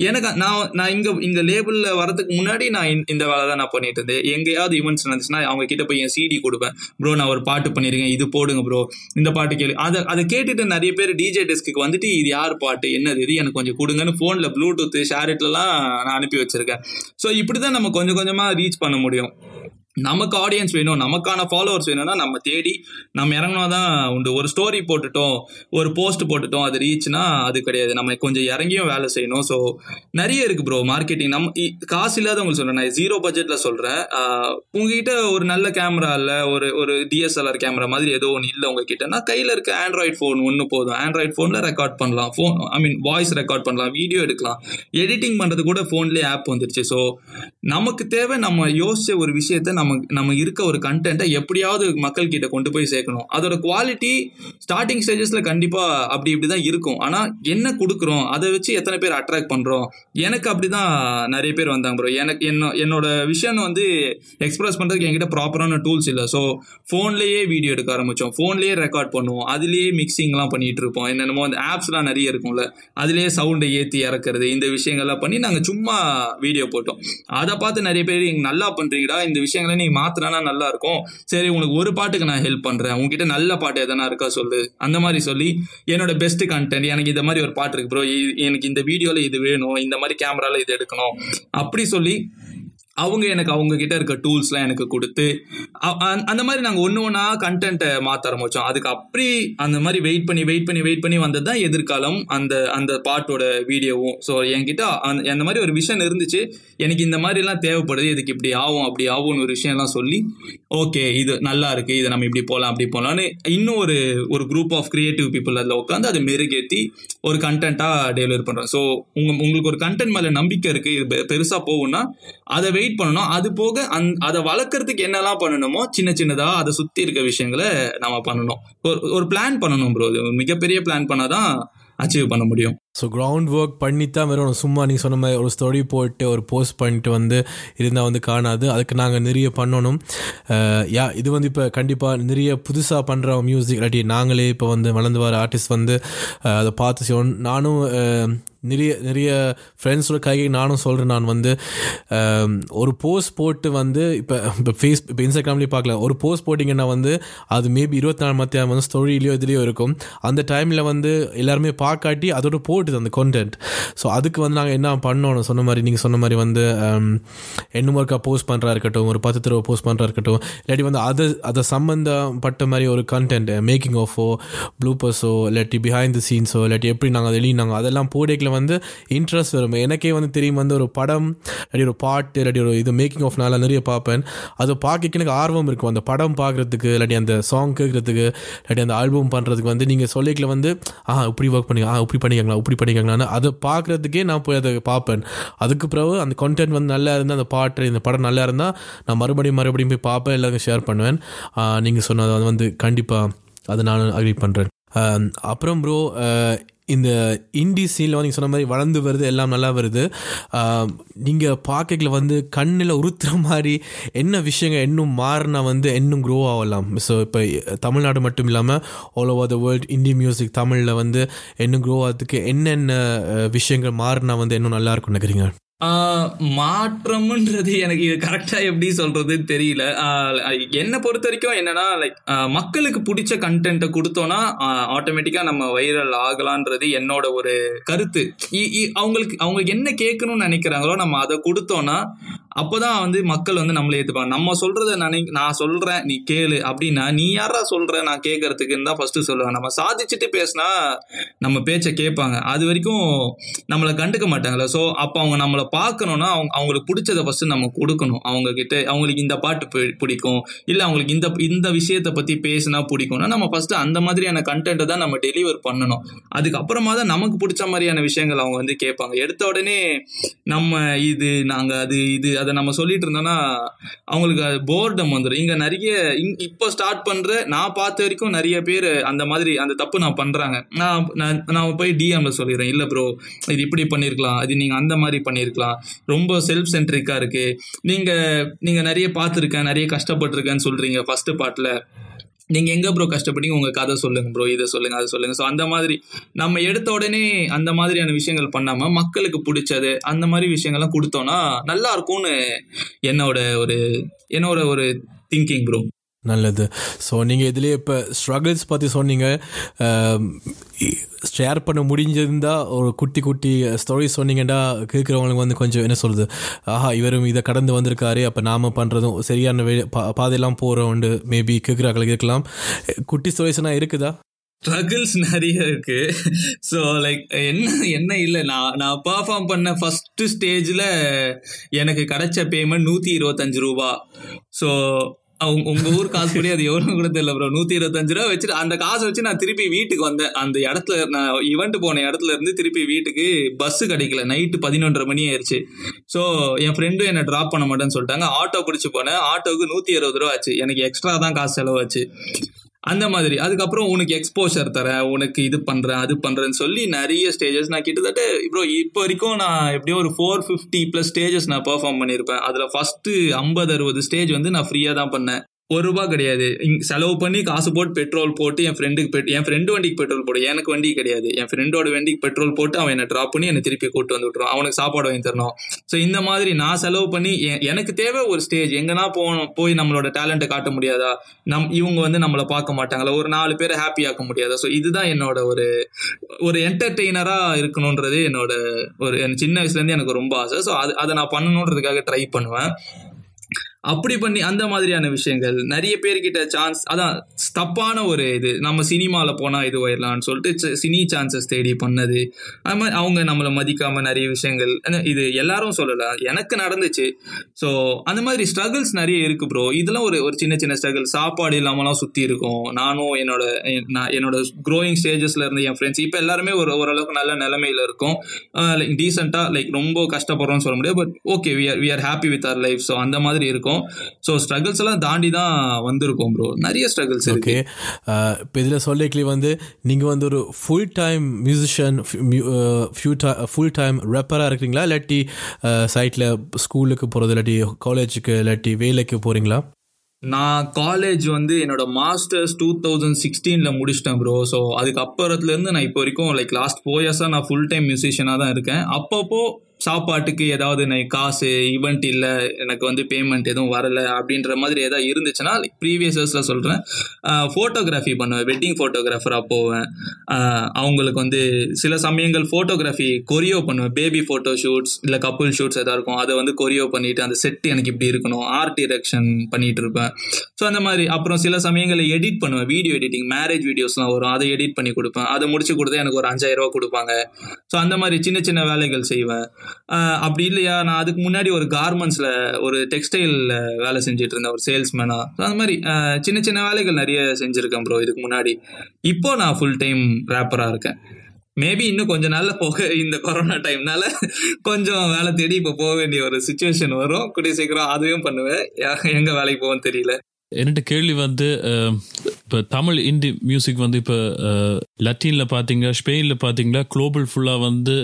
எனக்கு நான் நான் இங்க இங்க லேபிள்ல வரதுக்கு முன்னாடி நான் இந்த வேலை தான் நான் பண்ணிட்டு இருந்தேன். எங்கேயாவது ஈவெண்ட்ஸ் நடந்துச்சுன்னா அவங்க கிட்ட போய் என் சிடி கொடுப்பேன். ப்ரோ நான் ஒரு பாட்டு பண்ணிருக்கேன் இது போடுங்க ப்ரோ இந்த பாட்டு கேளு. அதை அதை கேட்டுட்டு நிறைய பேர் டிஜே டெஸ்க்கு வந்துட்டு இது யார் பாட்டு? என்னது? இது எனக்கு கொஞ்சம் கொடுங்கன்னு ஃபோனில் ப்ளூடூத் ஷேரிட்லாம் நான் அனுப்பி வச்சிருக்கேன். ஸோ இப்படிதான் நம்ம கொஞ்சம் கொஞ்சமா ரீச் பண்ண முடியும். நமக்கு ஆடியன்ஸ் வேணும் நமக்கான ஃபாலோவர்ஸ் வேணும்னா நம்ம தேடி நம்ம இறங்கினா தான் உண்டு. ஒரு ஸ்டோரி போட்டுட்டோம் ஒரு போஸ்ட் போட்டுட்டோம் அது ரீச்னா அது கிடையாது. நம்ம கொஞ்சம் இறங்கியும் வேலை செய்யணும். ஸோ நிறைய இருக்கு ப்ரோ மார்க்கெட்டிங் நம்ம காசு இல்லாதவங்களுக்கு சொல்றேன். நான் ஜீரோ பட்ஜெட்ல சொல்றேன். உங்ககிட்ட ஒரு நல்ல கேமரா இல்லை ஒரு ஒரு டிஎஸ்எல்ஆர் கேமரா மாதிரி ஏதோ ஒன்று இல்லை உங்ககிட்ட கையில் இருக்க ஆண்ட்ராய்ட் ஃபோன் ஒன்று போதும். ஆண்ட்ராய்ட் ஃபோனில் ரெக்கார்ட் பண்ணலாம். Phone I mean voice record பண்ணலாம். வீடியோ எடுக்கலாம். எடிட்டிங் பண்ணுறது கூட ஃபோன்லேயே ஆப் வந்துருச்சு. ஸோ நமக்கு தேவை நம்ம யோசிச்ச ஒரு விஷயத்தை நம்ம நம்ம இருக்க ஒரு கண்டென்ட்டை எப்படியாவது மக்கள் கிட்ட கொண்டு போய் சேர்க்கணும். அதோட குவாலிட்டி ஸ்டார்டிங் ஸ்டேஜஸில் கண்டிப்பாக அப்படி இப்படி தான் இருக்கும். ஆனால் என்ன கொடுக்குறோம்? அதை வச்சு எத்தனை பேர் அட்ராக்ட் பண்ணுறோம் எனக்கு அப்படி தான் நிறைய பேர் வந்தாங்க ப்ரோ எனக்கு என்ன என்னோட விஷயம் வந்து எக்ஸ்பிரஸ் பண்ணுறதுக்கு என்கிட்ட ப்ராப்பரான டூல்ஸ் இல்லை. ஸோ ஃபோன்லேயே வீடியோ எடுக்க ஆரம்பித்தோம் ஃபோன்லேயே ரெக்கார்ட் பண்ணுவோம். அதுலேயே மிக்சிங்லாம் பண்ணிகிட்டு இருப்போம். என்னென்னமோ அந்த ஆப்ஸ்லாம் நிறைய இருக்கும்ல. அதுலேயே சவுண்டை ஏற்றி இறக்குறது இந்த விஷயங்கள்லாம் பண்ணி நாங்கள் சும்மா வீடியோ போட்டோம். அதை பார்த்து நிறைய பேர் நல்லா பண்ணுறீங்கடா இந்த விஷயங்கள் நீ மாத்தினா நல்லா இருக்கும் சரி உனக்கு ஒரு பாட்டுக்கு நான் ஹெல்ப் பண்றேன். உங்ககிட்ட நல்ல பாட்டு எதனா இருக்கா சொல்லு. அந்த மாதிரி சொல்லி என்னோட பெஸ்ட் கண்டென்ட் எனக்கு இந்த மாதிரி ஒரு பாட்டு இருக்கு ப்ரோ எனக்கு இந்த வீடியோல இது வேணும் இந்த மாதிரி கேமரால இது எடுக்கணும். அப்படி சொல்லி அவங்க எனக்கு அவங்க கிட்ட இருக்க டூல்ஸ்லாம் எனக்கு கொடுத்து அந்த மாதிரி நாங்கள் ஒன்று ஒன்றா கண்டென்ட்டை மாற்ற ஆரம்பிச்சோம். அதுக்கு அப்படி அந்த மாதிரி வெயிட் பண்ணி வெயிட் பண்ணி வெயிட் பண்ணி வந்தது தான் எதிர்காலம் அந்த அந்த பாட்டோட வீடியோவும் ஸோ என்கிட்ட அந்த அந்த மாதிரி ஒரு விஷயம் இருந்துச்சு. எனக்கு இந்த மாதிரிலாம் தேவைப்படுது. இதுக்கு இப்படி ஆகும் அப்படி ஆகும்னு ஒரு விஷயம்லாம் சொல்லி ஓகே இது நல்லா இருக்குது இதை நம்ம இப்படி போகலாம் அப்படி போகலான்னு இன்னும் ஒரு ஒரு குரூப் ஆஃப் கிரியேட்டிவ் பீப்புள் அதில் உட்காந்து அதை மெருகேற்றி ஒரு கண்டென்ட்டாக டெலிவரி பண்ணுறோம் ஸோ உங்க உங்களுக்கு ஒரு கண்டென்ட் மேலே நம்பிக்கை இருக்குது இது பெ- போகும்னா அதை வெயிட் பண்ணணும். அது போக அந் அதை வளர்க்கறதுக்கு என்னெல்லாம் பண்ணணுமோ சின்ன சின்னதா அதை சுத்தி இருக்க விஷயங்களை நம்ம பண்ணணும். ஒரு ஒரு பிளான் பண்ணணும் ப்ரோ மிகப்பெரிய பிளான் பண்ணாதான் அச்சீவ் பண்ண முடியும். ஸோ கிரவுண்ட் ஒர்க் பண்ணி தான் வெறும் சும்மா நீங்கள் சொன்ன மாதிரி ஒரு ஸ்டோரி போட்டு ஒரு போஸ்ட் பண்ணிட்டு வந்து இருந்தால் வந்து காணாது. அதுக்கு நாங்கள் நிறைய பண்ணணும். யா இது வந்து இப்போ கண்டிப்பாக நிறைய புதுசாக பண்ணுற மியூசிக் இல்லாட்டி நாங்களே இப்போ வந்து வளர்ந்து வர ஆர்டிஸ்ட் வந்து அதை பார்த்து செய்வோம் நானும் நிறைய நிறைய ஃப்ரெண்ட்ஸோட கை நானும் சொல்கிறேன் நான் வந்து. ஒரு போஸ்ட் போட்டு வந்து இப்போ இப்போ ஃபேஸ் இப்போ இன்ஸ்டாகிராம்லேயே பார்க்கல. ஒரு போஸ்ட் போட்டிங்கன்னா வந்து அது மேபி இருபத்தி நாலு மத்தியம் வந்து ஸ்டோரியிலையோ இதுலேயோ இருக்கும். அந்த டைமில் வந்து எல்லாருமே பார்க்காட்டி அதோட போட்டுது அந்த content. ஸோ அதுக்கு வந்து நாங்கள் என்ன பண்ணோம்? சொன்ன மாதிரி நீங்கள் சொன்ன மாதிரி வந்து um, என்ன ஒர்க்காக போஸ்ட் பண்ணுறா இருக்கட்டும் ஒரு பத்து தடவை போஸ்ட் பண்ணுறா இருக்கட்டும் இல்லாட்டி வந்து அதை அதை சம்மந்தப்பட்ட மாதிரி ஒரு கண்டென்ட் மேக்கிங் ஆஃபோ ப்ளூப்பர்ஸோ இல்லாட்டி பிஹைண்ட் தி சீன்ஸோ இல்லாட்டி எப்படி நாங்கள் அதை நாங்கள் அதெல்லாம் போடேக்கில் வந்து இன்ட்ரெஸ்ட் வரும். எனக்கே வந்து தெரியும் வந்து ஒரு படம் இல்லாட்டி ஒரு பாட்டு இல்லாட்டி ஒரு இது மேக்கிங் ஆஃப் நல்லா நிறைய பார்ப்பேன். அதை பார்க்க எனக்கு ஆர்வம் இருக்கும். அந்த படம் பார்க்குறதுக்கு இல்லாட்டி அந்த சாங் கேட்குறதுக்கு இல்லாட்டி அந்த ஆல்பம் பண்ணுறதுக்கு வந்து நீங்கள் சொல்லிக்கல வந்து ஆ இப்படி ஒர்க் பண்ணி ஆ இப்படி பண்ணிக்கங்களா இப்படி பண்ணியிருக்காங்கன்னு அதை பார்க்குறதுக்கே நான் போய் அதை பார்ப்பேன். அதுக்கு பிறகு அந்த கண்டென்ட் வந்து நல்லா இருந்தால் அந்த பாட்டு இந்த படம் நல்லா இருந்தால் நான் மறுபடியும் மறுபடியும் போய் பார்ப்பேன் எல்லாருக்கும் ஷேர் பண்ணுவேன். நீங்கள் சொன்னது வந்து கண்டிப்பாக அதை நான் அக்ரி பண்ணுறேன் அப்புறம் ப்ரோ இந்த இந்தி சீனில் வந்து நீங்கள் சொன்ன மாதிரி வளர்ந்து வருது எல்லாம் நல்லா வருது. நீங்கள் பார்க்கல வந்து கண்ணில் உறுத்துற மாதிரி என்ன விஷயங்கள் இன்னும் மாறினா வந்து இன்னும் க்ரோ ஆகலாம். ஸோ இப்போ தமிழ்நாடு மட்டும் இல்லாமல் all over the world Hindi music தமிழில் வந்து இன்னும் க்ரோ ஆகிறதுக்கு என்னென்ன விஷயங்கள் மாறினா வந்து இன்னும் நல்லாயிருக்கும் நினைக்கிறீங்க? மாற்றம்ன்றது எனக்கு இது கரெக்டாக எப்படி சொல்றதுன்னு தெரியல. என்னை பொறுத்த வரைக்கும் என்னன்னா லைக் மக்களுக்கு பிடிச்ச கண்டென்ட்டை கொடுத்தோன்னா ஆட்டோமேட்டிக்காக நம்ம வைரல் ஆகலான்றது என்னோட ஒரு கருத்து. இ- இ- அவங்களுக்கு அவங்களுக்கு என்ன கேட்கணும்னு நினைக்கிறாங்களோ நம்ம அதை கொடுத்தோன்னா அப்போதான் வந்து மக்கள் வந்து நம்மளை ஏற்றுப்பாங்க நம்ம சொல்றத நினை நான் சொல்றேன் நீ கேளு அப்படின்னா நீ யாரா சொல்ற? நான் கேட்கறதுக்குன்னு தான் ஃபர்ஸ்ட் சொல்லுவாங்க. நம்ம சாதிச்சுட்டு பேசினா நம்ம பேச்சை கேட்பாங்க. அது வரைக்கும் நம்மளை கண்டுக்க மாட்டாங்கல்ல. ஸோ அப்போ அவங்க நம்மளை பார்க்கணும்னா அவங்க அவங்களுக்கு பிடிச்சதை ஃபர்ஸ்ட் நம்ம கொடுக்கணும். அவங்க கிட்ட அவங்களுக்கு இந்த பாட்டு பிடிக்கும். இல்லை அவங்களுக்கு இந்த இந்த விஷயத்தை பத்தி பேசினா பிடிக்கும்னா நம்ம ஃபர்ஸ்ட் அந்த மாதிரியான கண்டென்ட்டை தான் நம்ம டெலிவர் பண்ணணும். அதுக்கப்புறமா தான் நமக்கு பிடிச்ச மாதிரியான விஷயங்கள் அவங்க வந்து கேட்பாங்க. எடுத்த உடனே நம்ம இது நாங்கள் அது இது அதை நம்ம சொல்லிட்டு இருந்தோம்னா அவங்களுக்கு அது போர்டம் வந்துடும் இங்க நிறைய இப்போ ஸ்டார்ட் பண்ற நான் பார்த்த வரைக்கும் நிறைய பேர் அந்த மாதிரி அந்த தப்பு நான் பண்றாங்க. நான் நான் நான் போய் டிஎம்ல சொல்லிடுறேன். இல்ல ப்ரோ இது இப்படி பண்ணிருக்கலாம். இது நீங்க அந்த மாதிரி பண்ணிருக்கலாம். ரொம்ப செல்ஃப் சென்ட்ரிக்கா இருக்கு. நீங்க நீங்க நிறைய பார்த்துருக்கேன் நிறைய கஷ்டப்பட்டிருக்கேன்னு சொல்றீங்க ஃபர்ஸ்ட் பார்ட்ல நீங்க எங்க ப்ரோ கஷ்டப்பட்டீங்க? உங்கள் கதை சொல்லுங்க ப்ரோ இதை சொல்லுங்க அதை சொல்லுங்க. ஸோ அந்த மாதிரி நம்ம எடுத்த உடனே அந்த மாதிரியான விஷயங்கள் பண்ணாம மக்களுக்கு பிடிச்சது அந்த மாதிரி விஷயங்கள்லாம் கொடுத்தோம்னா நல்லா இருக்கும்னு என்னோட ஒரு என்னோட ஒரு திங்கிங் ப்ரோ நல்லது. ஸோ நீங்கள் இதுலேயே இப்போ ஸ்ட்ரகிள்ஸ் பற்றி சொன்னீங்க. ஷேர் பண்ண முடிஞ்சிருந்தா ஒரு குட்டி குட்டி ஸ்டோரி சொன்னீங்கன்னா கேட்குறவங்களுக்கு வந்து கொஞ்சம் என்ன சொல்கிறது ஆஹா இவரும் இதை கடந்து வந்திருக்காரு அப்போ நாம் பண்ணுறதும் சரியான வே பா பாதையெல்லாம் போகிறோம் மேபி கேட்குறாங்களுக்கு இருக்கலாம். குட்டி ஸ்டோரிஸ்னால் இருக்குதா? ஸ்ட்ரகிள்ஸ் நிறைய இருக்கு. ஸோ லைக் என்ன என்ன இல்லை. நான் நான் பர்ஃபார்ம் பண்ண ஃபர்ஸ்ட் ஸ்டேஜில் எனக்கு கிடைச்ச பேமெண்ட் நூற்றி இருபத்தஞ்சு ரூபா. ஸோ அவங்க உங்க ஊர் காசு படி அது எவ்வளவு கூட தெரியல ப்ரோ நூத்தி இருபத்தஞ்சு ரூபா வச்சுட்டு அந்த காசை வச்சு நான் திருப்பி வீட்டுக்கு வந்தேன். அந்த இடத்துல நான் இவெண்ட் போன இடத்துல இருந்து திருப்பி வீட்டுக்கு பஸ் கிடைக்கல. நைட்டு பதினொன்றரை மணி ஆயிருச்சு. ஸோ என் ஃப்ரெண்டும் என்ன டிராப் பண்ண மாட்டேன்னு சொல்லிட்டாங்க. ஆட்டோ பிடிச்சி போனேன். ஆட்டோவுக்கு நூத்தி இருபது ரூபா ஆச்சு. எனக்கு எக்ஸ்ட்ரா தான் காசு செலவாச்சு. அந்த மாதிரி. அதுக்கப்புறம் உனக்கு எக்ஸ்போஷர் தரேன் உனக்கு இது பண்ணுறேன் அது பண்ணுறேன்னு சொல்லி நிறைய ஸ்டேஜஸ் நான் கிட்டத்தட்ட இப்போ இப்போ வரைக்கும் நான் எப்படியோ ஒரு ஃபோர் ஃபிஃப்டி ப்ளஸ் ஸ்டேஜஸ் நான் பெர்ஃபார்ம் பண்ணியிருப்பேன் அதில் ஃபஸ்ட்டு ஐம்பது அறுபது ஸ்டேஜ் வந்து நான் ஃப்ரீயாக தான் பண்ணேன். ஒரு ரூபா கிடையாது. செலவு பண்ணி காசு போட்டு பெட்ரோல் போட்டு என் ஃப்ரெண்டுக்கு என் ஃப்ரெண்டு வண்டிக்கு பெட்ரோல் போடு. எனக்கு வண்டி கிடையாது. என் ஃப்ரெண்டோட வண்டிக்கு பெட்ரோல் போட்டு அவன் என்னை ட்ராப் பண்ணி என்னை திருப்பி கூட்டு வந்து விட்டுருவான். அவனுக்கு சாப்பாடு வாங்கி தரணும். ஸோ இந்த மாதிரி நான் செலவு பண்ணி எனக்கு தேவை ஒரு ஸ்டேஜ் எங்கன்னா போகணும் போய் நம்மளோட டேலண்ட்டை காட்ட முடியாதா? நம் இவங்க வந்து நம்மளை பார்க்க மாட்டாங்களா? ஒரு நாலு பேரை ஹாப்பி ஆக்க முடியாதா? ஸோ இதுதான் என்னோட ஒரு ஒரு என்டர்டெய்னராக இருக்கணுன்றது என்னோட ஒரு சின்ன வயசுலேருந்து எனக்கு ரொம்ப ஆசை. ஸோ அது அதை நான் பண்ணணுன்றதுக்காக ட்ரை பண்ணுவேன். அப்படி பண்ணி அந்த மாதிரியான விஷயங்கள். நிறைய பேர்கிட்ட சான்ஸ் அதான் தப்பான ஒரு இது. நம்ம சினிமாவில் போனால் இது வரலாம்னு சொல்லிட்டு சினி சான்சஸ் தேடி பண்ணது. அது மாதிரி அவங்க நம்மளை மதிக்காம நிறைய விஷயங்கள் இது எல்லாரும் சொல்லலாம் எனக்கு நடந்துச்சு. ஸோ அந்த மாதிரி ஸ்ட்ரகிள்ஸ் நிறைய இருக்கு ப்ரோ இதெல்லாம் ஒரு ஒரு சின்ன சின்ன ஸ்ட்ரகிள் சாப்பாடு இல்லாமலாம் சுற்றி இருக்கும். நானும் என்னோட நான் என்னோட க்ரோயிங் ஸ்டேஜஸ்ல இருந்து என் ஃப்ரெண்ட்ஸ் இப்போ எல்லாருமே ஒரு ஓரளவுக்கு நல்ல நிலைமையில இருக்கும். லைக் டீசெண்டாக லைக் ரொம்ப கஷ்டப்படுறோம்னு சொல்ல முடியாது. But okay we are we are happy with our life so அந்த மாதிரி இருக்கும். இருக்கும். ஸோ ஸ்ட்ரகிள்ஸ் எல்லாம் தாண்டி தான் வந்திருக்கோம் ப்ரோ நிறைய ஸ்ட்ரகிள்ஸ் இருக்கு. இப்போ இதில் சொல்லிக்கலி வந்து நீங்கள் வந்து ஒரு full time musician full time ரெப்பராக இருக்கிறீங்களா? இல்லாட்டி சைட்டில் ஸ்கூலுக்கு போகிறது இல்லாட்டி காலேஜுக்கு இல்லாட்டி வேலைக்கு போகிறீங்களா நான் காலேஜ் வந்து என்னோட மாஸ்டர்ஸ் டூ தௌசண்ட் சிக்ஸ்டீனில் முடிச்சிட்டேன் ப்ரோ ஸோ அதுக்கு அப்புறத்துலேருந்து நான் இப்போ வரைக்கும் லைக் லாஸ்ட் ஃபோர் இயர்ஸாக நான் ஃபுல் டைம் மியூசிஷியனாக தான் இருக்கேன். அப்பப்போ சாப்பாட்டுக்கு ஏதாவது நான் காசு ஈவெண்ட் இல்லை எனக்கு வந்து பேமெண்ட் எதுவும் வரலை அப்படின்ற மாதிரி ஏதாவது இருந்துச்சுன்னா ப்ரீவியஸ் இயர்ஸில் சொல்கிறேன் ஃபோட்டோகிராஃபி பண்ணுவேன் வெட்டிங் ஃபோட்டோகிராஃபராக போவேன். அவங்களுக்கு வந்து சில சமயங்கள் ஃபோட்டோகிராஃபி கொரியோ பண்ணுவேன். பேபி ஃபோட்டோ ஷூட்ஸ் இல்லை கப்புள் ஷூட்ஸ் எதாவது இருக்கும் அதை வந்து கொரியோ பண்ணிவிட்டு அந்த செட் எனக்கு இப்படி இருக்கணும் ஆர்ட் டிரெக்ஷன் பண்ணிகிட்டு இருப்பேன். ஸோ அந்த மாதிரி. அப்புறம் சில சமயங்களில் எடிட் பண்ணுவேன் வீடியோ எடிட்டிங் மேரேஜ் வீடியோஸ்லாம் வரும் அதை எடிட் பண்ணி கொடுப்பேன். அதை முடிச்சு கொடுத்தா எனக்கு ஒரு அஞ்சாயிரம் ரூபா கொடுப்பாங்க. ஸோ அந்த மாதிரி சின்ன சின்ன வேலைகள் செய்வேன். அப்படி இல்லையா? நான் அதுக்கு முன்னாடி ஒரு கார்மெண்ட்ஸில் ஒரு டெக்ஸ்டைலில் வேலை செஞ்சுட்டு இருந்தேன் ஒரு சேல்ஸ்மேனாக ஸோ அந்த மாதிரி சின்ன சின்ன வேலைகள் நிறைய செஞ்சுருக்கேன் ப்ரோ இதுக்கு முன்னாடி. இப்போ நான் ஃபுல் டைம் ரேப்பராக இருக்கேன். மேபி இன்னும் கொஞ்ச நாள்ல போக இந்த கொரோனா டைம்னால கொஞ்சம் வேலை தேடி இப்போ போக வேண்டிய ஒரு சுச்சுவேஷன் வரும். கூடிய சீக்கிரம் அதுவும் பண்ணுவேன். எங்க வேலைக்கு போவோம்னு தெரியல. என்னட்டு கேள்வி வந்து இப்போ தமிழ் இந்தி மியூசிக் வந்து இப்போ லத்தீனில் பார்த்தீங்கன்னா ஸ்பெயினில் பார்த்தீங்கன்னா குளோபல் ஃபுல்லாக வந்து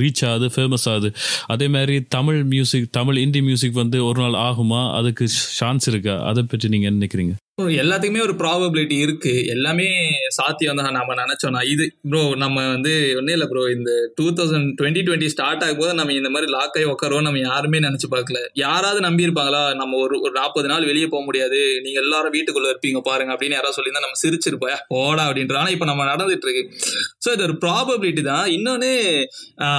ரீச் ஆகுது ஃபேமஸ் ஆகுது. அதே மாதிரி Tamil music Tamil indie music வந்து ஒரு நாள் ஆகுமா? அதுக்கு சான்ஸ் இருக்கா? அதை பற்றி நீங்கள் என்ன நினைக்கிறீங்க? எல்லாத்துக்குமே ஒரு ப்ராபபிலிட்டி இருக்கு. எல்லாமே சாத்தியம் தான் நம்ம நினைச்சோம்னா. இது ப்ரோ நம்ம வந்து ஒன்னே இல்லை ப்ரோ இந்த two thousand twenty twenty start ஆகும் போது நம்ம இந்த மாதிரி லாக் ஆகி உட்காரோம் நம்ம யாருமே நினைச்சு பார்க்கல. யாராவது நம்பி இருப்பாங்களா நம்ம ஒரு ஒரு நாற்பது நாள் வெளியே போக முடியாது. நீங்க எல்லாரும் வீட்டுக்குள்ள இருப்பீங்க பாருங்க அப்படின்னு யாராவது சொல்லியிருந்தா நம்ம சிரிச்சிருப்பா ஓடா அப்படின்ற. ஆனா இப்ப நம்ம நடந்துட்டு இருக்கு. ஸோ இது ஒரு ப்ராபபிலிட்டி தான். இன்னொன்னு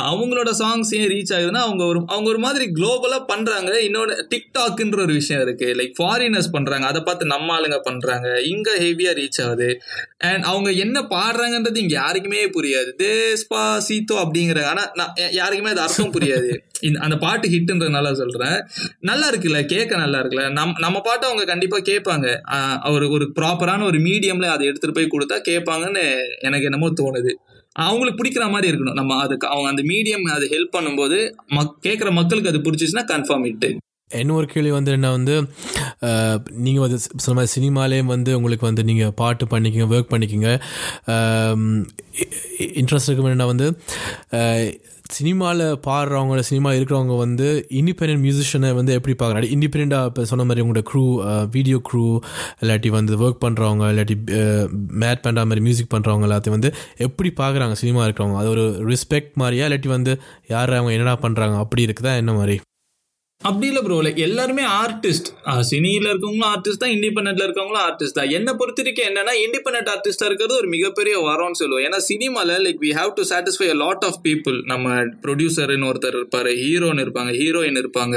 அவங்களோட சாங்ஸ் ஏன் ரீச் ஆகுதுன்னா அவங்க ஒரு அவங்க ஒரு மாதிரி குளோபலா பண்றாங்க. இன்னொன்னு டிக்டாக்ன்ற ஒரு விஷயம் இருக்கு. லைக் ஃபாரினர்ஸ் பண்றாங்க. அதை பார்த்து நம்மளால ஆளுங்க பண்றாங்க. இங்க ஹெவியா ரீச் ஆகுது. அண்ட் அவங்க என்ன பாடுறாங்கன்றது இங்க யாருக்குமே புரியாது. தேஸ்பா சீத்தோ அப்படிங்கிற ஆனா யாருக்குமே அது அர்த்தம் புரியாது. அந்த பாட்டு ஹிட்ன்றதுனால சொல்றேன். நல்லா இருக்குல்ல கேட்க நல்லா இருக்குல்ல. நம் நம்ம பாட்டு அவங்க கண்டிப்பா கேட்பாங்க. ஒரு ஒரு ப்ராப்பரான ஒரு மீடியம்ல அதை எடுத்துட்டு போய் கொடுத்தா கேட்பாங்கன்னு எனக்கு என்னமோ தோணுது. அவங்களுக்கு பிடிக்கிற மாதிரி இருக்கணும். நம்ம அதுக்கு அவங்க அந்த மீடியம் அது ஹெல்ப் பண்ணும்போது மக் கேட்குற மக்களுக்கு அது பிடிச்சிச்சுன்னா கன்ஃபார்ம் இட்டு இன்னொரு கேள்வி வந்து என்ன வந்து நீங்கள் வந்து சில மாதிரி சினிமாலேயும் வந்து உங்களுக்கு வந்து நீங்கள் பாட்டு பண்ணிக்கிங்க ஒர்க் பண்ணிக்கிங்க. இன்ட்ரெஸ்ட் இருக்குன்னா வந்து சினிமாவில் பாடுறவங்க சினிமா இருக்கிறவங்க வந்து இண்டிபெண்ட் மியூசிஷியனை வந்து எப்படி பார்க்குறாங்க இண்டிபெண்ட்டாக இப்போ சொன்ன மாதிரி உங்களோட க்ரூ வீடியோ க்ரூ இல்லாட்டி வந்து ஒர்க் பண்ணுறவங்க இல்லாட்டி மேட் பண்ணுற மாதிரி மியூசிக் பண்ணுறவங்க எல்லாத்தையும் வந்து எப்படி பார்க்குறாங்க சினிமா இருக்கிறவங்க. அது ஒரு ரெஸ்பெக்ட் மாதிரியா? இல்லாட்டி வந்து யார் அவங்க என்னடா பண்ணுறாங்க அப்படி இருக்குதா? என்ன மாதிரி? அப்படி இல்லை ப்ரோ லைக் எல்லாருமே ஆர்டிஸ்ட் சினியில் இருக்கவங்களும் ஆர்டிஸ்ட் தான் இண்டிபெண்ட்ல இருக்கவங்களும் ஆர்டிஸ்ட் தான். என்னை பொறுத்த வரைக்கும் என்னன்னா இண்டிபெண்ட் ஆர்டிஸ்டா இருக்கிறது ஒரு மிகப்பெரிய வரோன்னு சொல்லுவோம் ஏன்னா சினிமாவில் like we have to satisfy lot of people நம்ம ப்ரொடியூசர்னு ஒருத்தர் இருப்பார் ஹீரோன்னு இருப்பாங்க ஹீரோயின் இருப்பாங்க.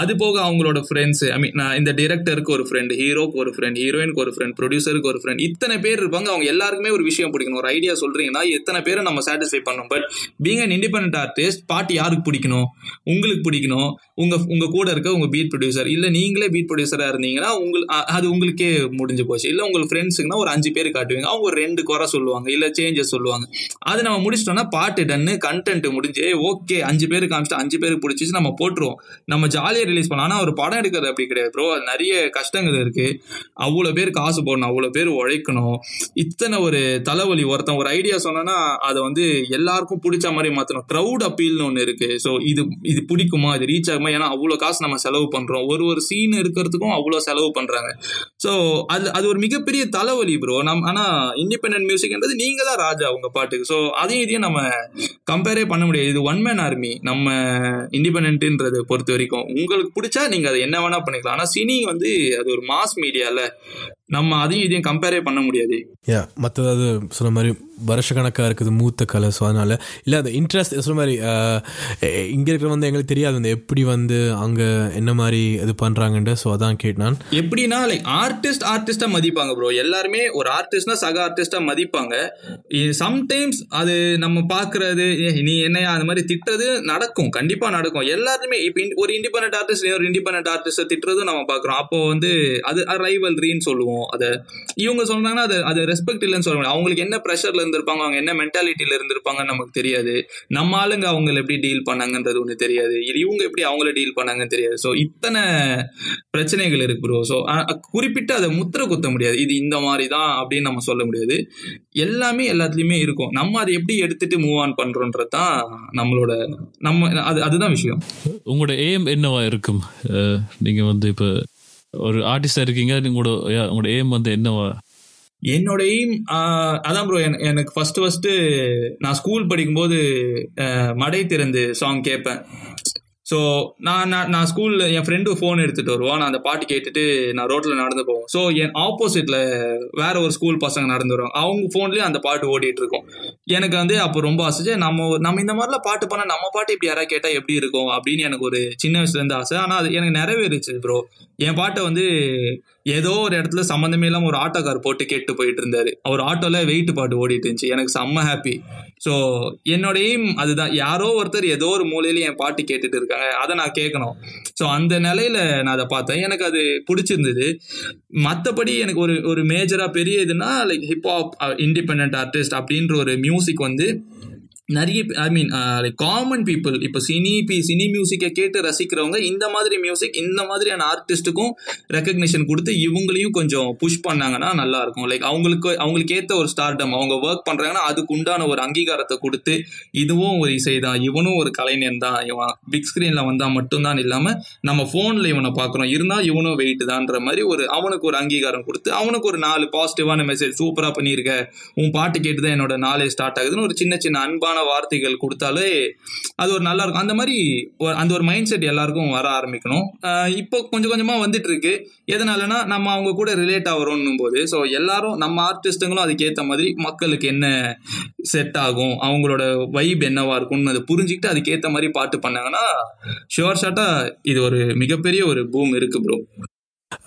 அது போக அவங்களோட ஃப்ரெண்ட்ஸ் ஐ மீன் இந்த டிரெக்டருக்கு ஒரு ஃப்ரெண்ட் ஹீரோக்கு ஒரு ஃப்ரெண்ட் ஹீரோயினுக்கு ஒரு ஃப்ரெண்ட் ப்ரொடியூசருக்கு ஒரு ஃப்ரெண்ட் இத்தனை பேர் இருப்பாங்க. அவங்க எல்லாருக்குமே ஒரு விஷயம் பிடிக்கணும். ஒரு ஐடியா சொல்றீங்கன்னா எத்தனை பேரை நம்ம சாட்டிஸ்ஃபை பண்ணணும்? But being an independent artist பாட்டு யாருக்கு பிடிக்கணும்? உங்களுக்கு பிடிக்கணும். உங்க உங்க கூட இருக்க உங்க பீட் ப்ரொடியூசர் இல்ல நீங்களே பீட் ப்ரொடியூசரா இருந்தீங்கன்னா உங்களுக்கு அது உங்களுக்கே முடிஞ்சு போச்சு. இல்ல உங்க ஃப்ரெண்ட்ஸுங்கன்னா ஒரு அஞ்சு பேர் காட்டுவீங்க. அவங்க ஒரு ரெண்டு குறை சொல்லுவாங்க. இல்ல சேஞ்சஸ் சொல்லுவாங்க. அது நம்ம முடிச்சிட்டோம்னா பாட்டு டன்னு கண்டென்ட் முடிஞ்சு ஓகே அஞ்சு பேர் காமிச்சிட்டு அஞ்சு பேருக்கு பிடிச்சிச்சு நம்ம போட்டுருவோம். நம்ம ஜாலியாக ரிலீஸ் பண்ணலாம் ஆனால் ஒரு படம் எடுக்கிறது அப்படி கிடையாது ப்ரோ அது நிறைய கஷ்டங்கள் இருக்கு. அவ்வளோ பேர் காசு போடணும். அவ்வளோ பேர் உழைக்கணும். இத்தனை ஒரு தலைவலி. ஒருத்தன் ஒரு ஐடியா சொன்னா அதை வந்து எல்லாருக்கும் பிடிச்ச மாதிரி மாற்றணும் க்ரௌட் அப்பீல்னு ஒன்று இருக்கு. ஸோ இது இது பிடிக்குமா? இது ரீச் ஆகுமா? ஏன்னா அவ்வளோ காசு நம்ம செலவு பண்றோம். ஒரு ஒரு சீன் இருக்கிறதுக்கும் அவ்வளோ செலவு பண்றாங்க. ஸோ அது அது ஒரு மிகப்பெரிய தலைவலி ப்ரோ நம் ஆனால் இண்டிபெண்ட் மியூசிக்ன்றது நீங்க தான் ராஜா உங்கள் பாட்டுக்கு. ஸோ அதையும் இதையும் நம்ம கம்பேரே பண்ண முடியாது. இது ஒன் மேன் ஆர்மி நம்ம இண்டிபெண்ட்ன்றதை பொறுத்த வரைக்கும். உங்களுக்கு பிடிச்சா நீங்க அதை என்ன வேணா பண்ணிக்கலாம். ஆனா சினி வந்து அது ஒரு மாஸ் மீடியால நம்ம அதையும் இதையும் கம்பேரே பண்ண முடியாது. யா மற்றது சொன்ன மாதிரி வருஷக்கணக்காக இருக்குது மூத்த கலை ஸோ அதனால் இல்லை அந்த இன்ட்ரெஸ்ட் சொன்ன மாதிரி இங்கே இருக்கிற வந்து எங்களுக்கு தெரியாது அந்த எப்படி வந்து அங்கே என்ன மாதிரி இது பண்ணுறாங்கன்ட்டு ஸோ அதான் கேட்டான் எப்படின்னா லைக் ஆர்டிஸ்ட் ஆர்டிஸ்டாக மதிப்பாங்க ப்ரோ எல்லாருமே ஒரு ஆர்டிஸ்ட்னா சக ஆர்டிஸ்டாக மதிப்பாங்க. சம்டைம்ஸ் அது நம்ம பார்க்கறது நீ என்னையா அந்த மாதிரி திட்டுறது நடக்கும். கண்டிப்பாக நடக்கும். எல்லாருமே இப்போ ஒரு இண்டிபெண்ட் ஆர்டிஸ்ட் ஒரு இண்டிபெண்ட் ஆர்டிஸ்ட்டை திட்டுறதும் நம்ம பார்க்குறோம் அப்போ வந்து அது ரைவல்ரின்னு சொல்லுவோம். அதை இவங்க சொல்றாங்கன்னா அது அது ரெஸ்பெக்ட் இல்லைன்னு சொல்ல முடியாது. அவங்களுக்கு என்ன ப்ரெஷர்ல இருந்திருப்பாங்க அவங்க என்ன மென்டாலிட்டியில இருந்திருப்பாங்கன்னு நமக்கு தெரியாது. நம்ம ஆளுங்க அவங்க எப்படி டீல் பண்ணாங்கன்றது ஒன்று தெரியாது. இவங்க எப்படி அவங்கள டீல் பண்ணாங்கன்னு தெரியாது. ஸோ இத்தனை பிரச்சனைகள் இருக்கு ப்ரோ ஸோ குறிப்பிட்டு அதை முத்திர குத்த முடியாது. இது இந்த மாதிரி தான் அப்படின்னு நம்ம சொல்ல முடியாது. எல்லாமே எல்லாத்துலயுமே இருக்கும். நம்ம அதை எப்படி எடுத்துட்டு மூவ் ஆன் பண்றோன்றது தான் நம்மளோட நம்ம அது அதுதான் விஷயம். உங்களோட எய்ம் என்னவா இருக்கும்? நீங்க வந்து இப்போ ஒரு ஆர்டிஸ்டா இருக்கீங்க உங்களோட உங்களோட எய்ம் வந்து என்னவா? என்னோட எய்ம் அதான் ப்ரோ எனக்கு ஃபர்ஸ்ட் ஃபர்ஸ்ட் நான் ஸ்கூல் படிக்கும்போது மடை திறந்து சாங் கேட்பேன். ஸோ நான் நான் ஸ்கூலில் என் ஃப்ரெண்டு ஃபோன் எடுத்துகிட்டு வருவான் நான் அந்த பாட்டு கேட்டுட்டு நான் ரோட்டில் நடந்து போவோம். ஸோ என் ஆப்போசிட்டில் வேற ஒரு ஸ்கூல் பசங்க நடந்து வருவாங்க. அவங்க ஃபோன்லேயும் அந்த பாட்டு ஓடிட்டு இருக்கும். எனக்கு வந்து அப்போ ரொம்ப ஆசை. நம்ம நம்ம இந்த மாதிரிலாம் பாட்டு பண்ணால் நம்ம பாட்டு இப்படி யாராவது கேட்டால் எப்படி இருக்கும் அப்படின்னு எனக்கு ஒரு சின்ன வயசுலேருந்து ஆசை. ஆனால் அது எனக்கு நிறைவேறுச்சு ப்ரோ என் பாட்டை வந்து ஏதோ ஒரு இடத்துல சம்மந்தமே இல்லாமல் ஒரு ஆட்டோக்கார் போட்டு கேட்டு போயிட்டு இருந்தாரு. அவர் ஆட்டோல வெயிட் பாட்டு ஓடிட்டு இருந்துச்சு. எனக்கு செம்ம ஹாப்பி ஸோ என்னோட எய்ம் அதுதான். யாரோ ஒருத்தர் ஏதோ ஒரு மூலையில என் பாட்டு கேட்டுட்டு இருக்காங்க. அதை நான் கேட்கணும். ஸோ அந்த நிலையில நான் அதை பார்த்தேன். எனக்கு அது பிடிச்சிருந்தது. மற்றபடி எனக்கு ஒரு ஒரு மேஜராக பெரிய இதுனா லைக் ஹிப்ஹாப் இண்டிபெண்ட் ஆர்டிஸ்ட் அப்படின்ற ஒரு மியூசிக் வந்து நிறைய I mean like common people இப்போ சினி பி சினி மியூசிக்கை கேட்டு ரசிக்கிறவங்க இந்த மாதிரி மியூசிக் இந்த மாதிரியான ஆர்டிஸ்ட்டுக்கும் ரெக்கக்னிஷன் கொடுத்து இவங்களையும் கொஞ்சம் புஷ் பண்ணாங்கன்னா நல்லா இருக்கும் லைக் அவங்களுக்கு அவங்களுக்கு ஏற்ற ஒரு ஸ்டார்டம் அவங்க ஒர்க் பண்ணுறாங்கன்னா அதுக்கு உண்டான ஒரு அங்கீகாரத்தை கொடுத்து இதுவும் ஒரு இசை தான் இவனும் ஒரு கலைஞன் தான் இவன் பிக் ஸ்க்ரீனில் வந்தால் மட்டும்தான் இல்லாமல் நம்ம ஃபோனில் இவனை பார்க்குறோம் இருந்தால் இவனும் வெயிட் தான்ற மாதிரி ஒரு அவனுக்கு ஒரு அங்கீகாரம் கொடுத்து அவனுக்கு ஒரு நாலு பாசிட்டிவான மெசேஜ் சூப்பராக பண்ணியிருக்க உன் பாட்டு கேட்டு தான் என்னோட நாளே ஸ்டார்ட் ஆகுதுன்னு ஒரு சின்ன சின்ன அன்பான வார்த்தைகள் கொடுத்தாலே அது ஒரு நல்லா இருக்கும். அந்த மாதிரி அந்த ஒரு மைண்ட் செட் எல்லாருக்கும் வர ஆரம்பிக்கணும். இப்போ கொஞ்சம் கொஞ்சமா வந்துட்டு இருக்கு எதனாலனா நம்ம அவங்க கூட ரிலேட் ஆகிறோம் போது ஸோ எல்லாரும் நம்ம ஆர்டிஸ்ட்டுங்களும் அதுக்கேற்ற மாதிரி மக்களுக்கு என்ன செட் ஆகும் அவங்களோட வைப் என்னவா இருக்கும்னு அதை புரிஞ்சுக்கிட்டு அதுக்கேற்ற மாதிரி பாட்டு பண்ணாங்கன்னா ஷுவர் ஷாட்டா இது ஒரு மிகப்பெரிய ஒரு பூம் இருக்கு ப்ரோ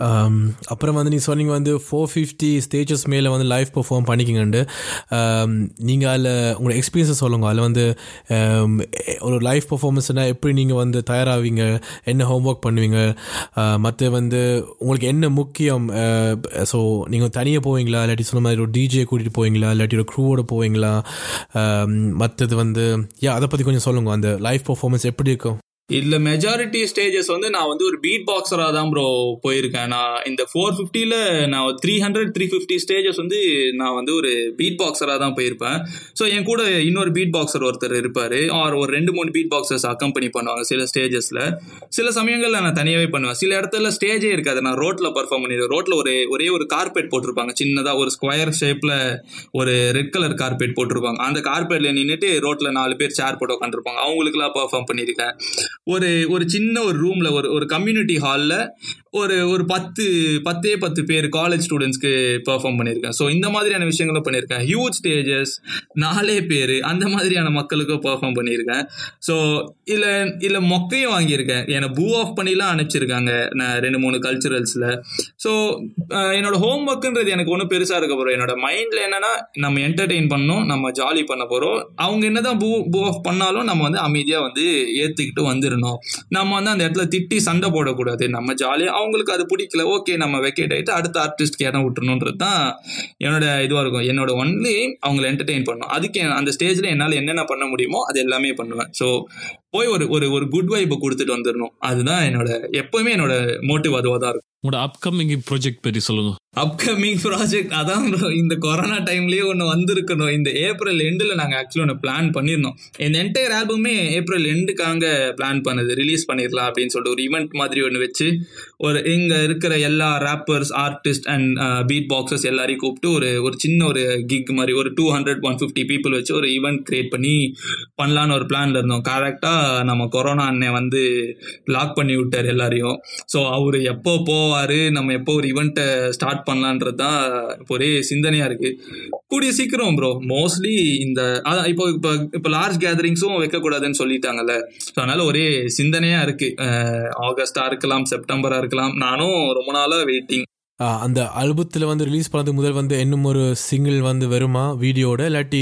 Um, அப்புறம் வந்து நீ சொன்னீங்க வந்து ஃபோர் ஃபிஃப்டி ஸ்டேஜஸ் மேலே வந்து லைவ் பர்ஃபார்ம் பண்ணிக்கிங்கண்டு. Um, நீங்கள் அதில் உங்களோட எக்ஸ்பீரியன்ஸை சொல்லுங்க. அதில் வந்து um, ஒரு லைவ் பர்ஃபார்மன்ஸ்னால் எப்படி நீங்கள் வந்து தயாராவீங்க? என்ன ஹோம் ஒர்க் பண்ணுவீங்க uh, மற்ற வந்து உங்களுக்கு என்ன முக்கியம்? Uh, ஸோ நீங்கள் தனியாக போவீங்களா? இல்லாட்டி சொன்ன மாதிரி ஒரு டிஜே கூட்டிகிட்டு போவீங்களா? இல்லாட்டி ஒரு க்ரூவோட போவீங்களா? மற்றது வந்து யா அதை பற்றி கொஞ்சம் சொல்லுங்க. அந்த லைவ் பர்ஃபார்மன்ஸ் எப்படி இருக்கும்? இதுல மெஜாரிட்டி ஸ்டேஜஸ் வந்து நான் வந்து ஒரு பீட் பாக்ஸரா தான் ப்ரோ போயிருக்கேன். நான் இந்த ஃபோர் ஃபிஃப்டியில் நான் three hundred three fifty stages வந்து நான் வந்து ஒரு பீட் பாக்ஸரா தான் போயிருப்பேன். ஸோ என் கூட இன்னொரு பீட் பாக்ஸர் ஒருத்தர் இருப்பாரு. ஆர் ஒரு ரெண்டு மூணு பீட் பாக்ஸர்ஸ் அக்கம்பெனி பண்ணுவாங்க சில ஸ்டேஜஸ்ல சில சமயங்கள்ல நான் தனியாவே பண்ணுவேன். சில இடத்துல ஸ்டேஜே இருக்காது. நான் ரோட்ல பர்ஃபார்ம் பண்ணிடுவேன். ரோட்ல ஒரு ஒரே ஒரு கார்பெட் போட்டிருப்பாங்க. சின்னதா ஒரு ஸ்கொயர் ஷேப்ல ஒரு ரெட் கலர் கார்பெட் போட்டிருப்பாங்க. அந்த கார்பெட்ல நின்றுட்டு ரோட்ல நாலு பேர் சேர் போட்டு உட்காந்துருப்பாங்க அவங்களுக்குலாம் பர்ஃபார்ம் பண்ணியிருக்கேன். ஒரு ஒரு சின்ன ஒரு ரூம்ல ஒரு ஒரு கம்யூனிட்டி ஹாலில் ஒரு ஒரு பத்து பத்தே பத்து பேர் காலேஜ் ஸ்டூடெண்ட்ஸ்க்கு பெர்ஃபார்ம் பண்ணியிருக்கேன். ஸோ இந்த மாதிரியான விஷயங்களும் பண்ணியிருக்கேன். ஹியூஜ் ஸ்டேஜஸ் நாலே பேர் அந்த மாதிரியான மக்களுக்கும் பெர்ஃபார்ம் பண்ணியிருக்கேன். ஸோ இல்லை இல்லை மொக்கையும் வாங்கியிருக்கேன். என்னை பூ ஆஃப் பண்ணிலாம் அனுப்பிச்சிருக்காங்க நான் ரெண்டு மூணு கல்ச்சுரல்ஸில் ஸோ என்னோட ஹோம் ஒர்க்குன்றது எனக்கு ஒன்றும் பெருசாக இருக்க போகிறோம் என்னோட மைண்டில் என்னென்னா நம்ம என்டர்டெயின் பண்ணோம் நம்ம ஜாலி பண்ண போகிறோம் அவங்க என்ன தான் பூ பூ ஆஃப் பண்ணாலும் நம்ம வந்து அமைதியாக வந்து ஏற்றுக்கிட்டு வந்துடணும் நம்ம வந்து அந்த இடத்துல திட்டி சண்டை போடக்கூடாது. நம்ம ஜாலியாக அவங்களுக்கு அது பிடிக்கல ஓகே நம்ம வெக்கேட் ஆகிட்டு அடுத்த ஆர்டிஸ்ட்க்கு இடம் விட்டுணுன்றது தான் என்னோட இதுவாக இருக்கும். என்னோட ஒன்லி அவங்களை என்டர்டெயின் பண்ணணும். அதுக்கு அந்த ஸ்டேஜில் என்னால் என்னென்ன பண்ண முடியுமோ அது எல்லாமே பண்ணுவேன். ஸோ போய் ஒரு ஒரு ஒரு குட் வைப்பை கொடுத்துட்டு வந்துடணும் அதுதான் என்னோட எப்பவுமே என்னோட மோட்டிவ் அதுவாக தான் இருக்கும். உங்களோட அப்கமிங் ப்ராஜெக்ட் பற்றி சொல்லுங்க. அப்கமிங் ப்ராஜெக்ட் அதான் இந்த கொரோனா டைம்லயே ஒன்று வந்திருக்கணும். இந்த ஏப்ரல் எண்டில் நாங்கள் ஆக்சுவலி ஒன்று பிளான் பண்ணியிருந்தோம் இந்த என்டையர் ஆல்பமே ஏப்ரல் எண்டுக்காக பிளான் பண்ணது. ரிலீஸ் பண்ணிடலாம் அப்படின்னு சொல்லிட்டு ஒரு ஈவெண்ட் மாதிரி ஒன்று வச்சு ஒரு இங்கே இருக்கிற எல்லா rappers artist and beat boxes எல்லாரையும் கூப்பிட்டு ஒரு ஒரு சின்ன ஒரு கிக் மாதிரி ஒரு two hundred one fifty people வச்சு ஒரு ஈவெண்ட் கிரியேட் பண்ணி பண்ணலான்னு ஒரு பிளான்ல இருந்தோம். கரெக்டாக நம்ம கொரோனா அண்ணன் வந்து லாக் பண்ணி விட்டார் எல்லாரையும். ஸோ அவர் எப்போ போவார் நம்ம எப்போ ஒரு ஈவெண்ட்டை ஸ்டார்ட் பண்ணலான்றது தான் ஒரே சிந்தனையாக இருக்குது கூடிய சீக்கிரம் ப்ரோ மோஸ்ட்லி இந்த அதான் இப்போ இப்போ இப்போ லார்ஜ் கேதரிங்ஸும் வைக்கக்கூடாதுன்னு சொல்லிட்டாங்கல்ல. ஸோ அதனால் ஒரே சிந்தனையாக இருக்குது ஆகஸ்டாக இருக்கலாம் செப்டம்பரா இருக்கலாம். நானும் ரொம்ப நாளாக வெயிட்டிங் அந்த ஆல்பத்தில் வந்து ரிலீஸ் பண்ணது முதல் வந்து இன்னும் ஒரு சிங்கிள் வந்து வருமா? வீடியோட இல்லாட்டி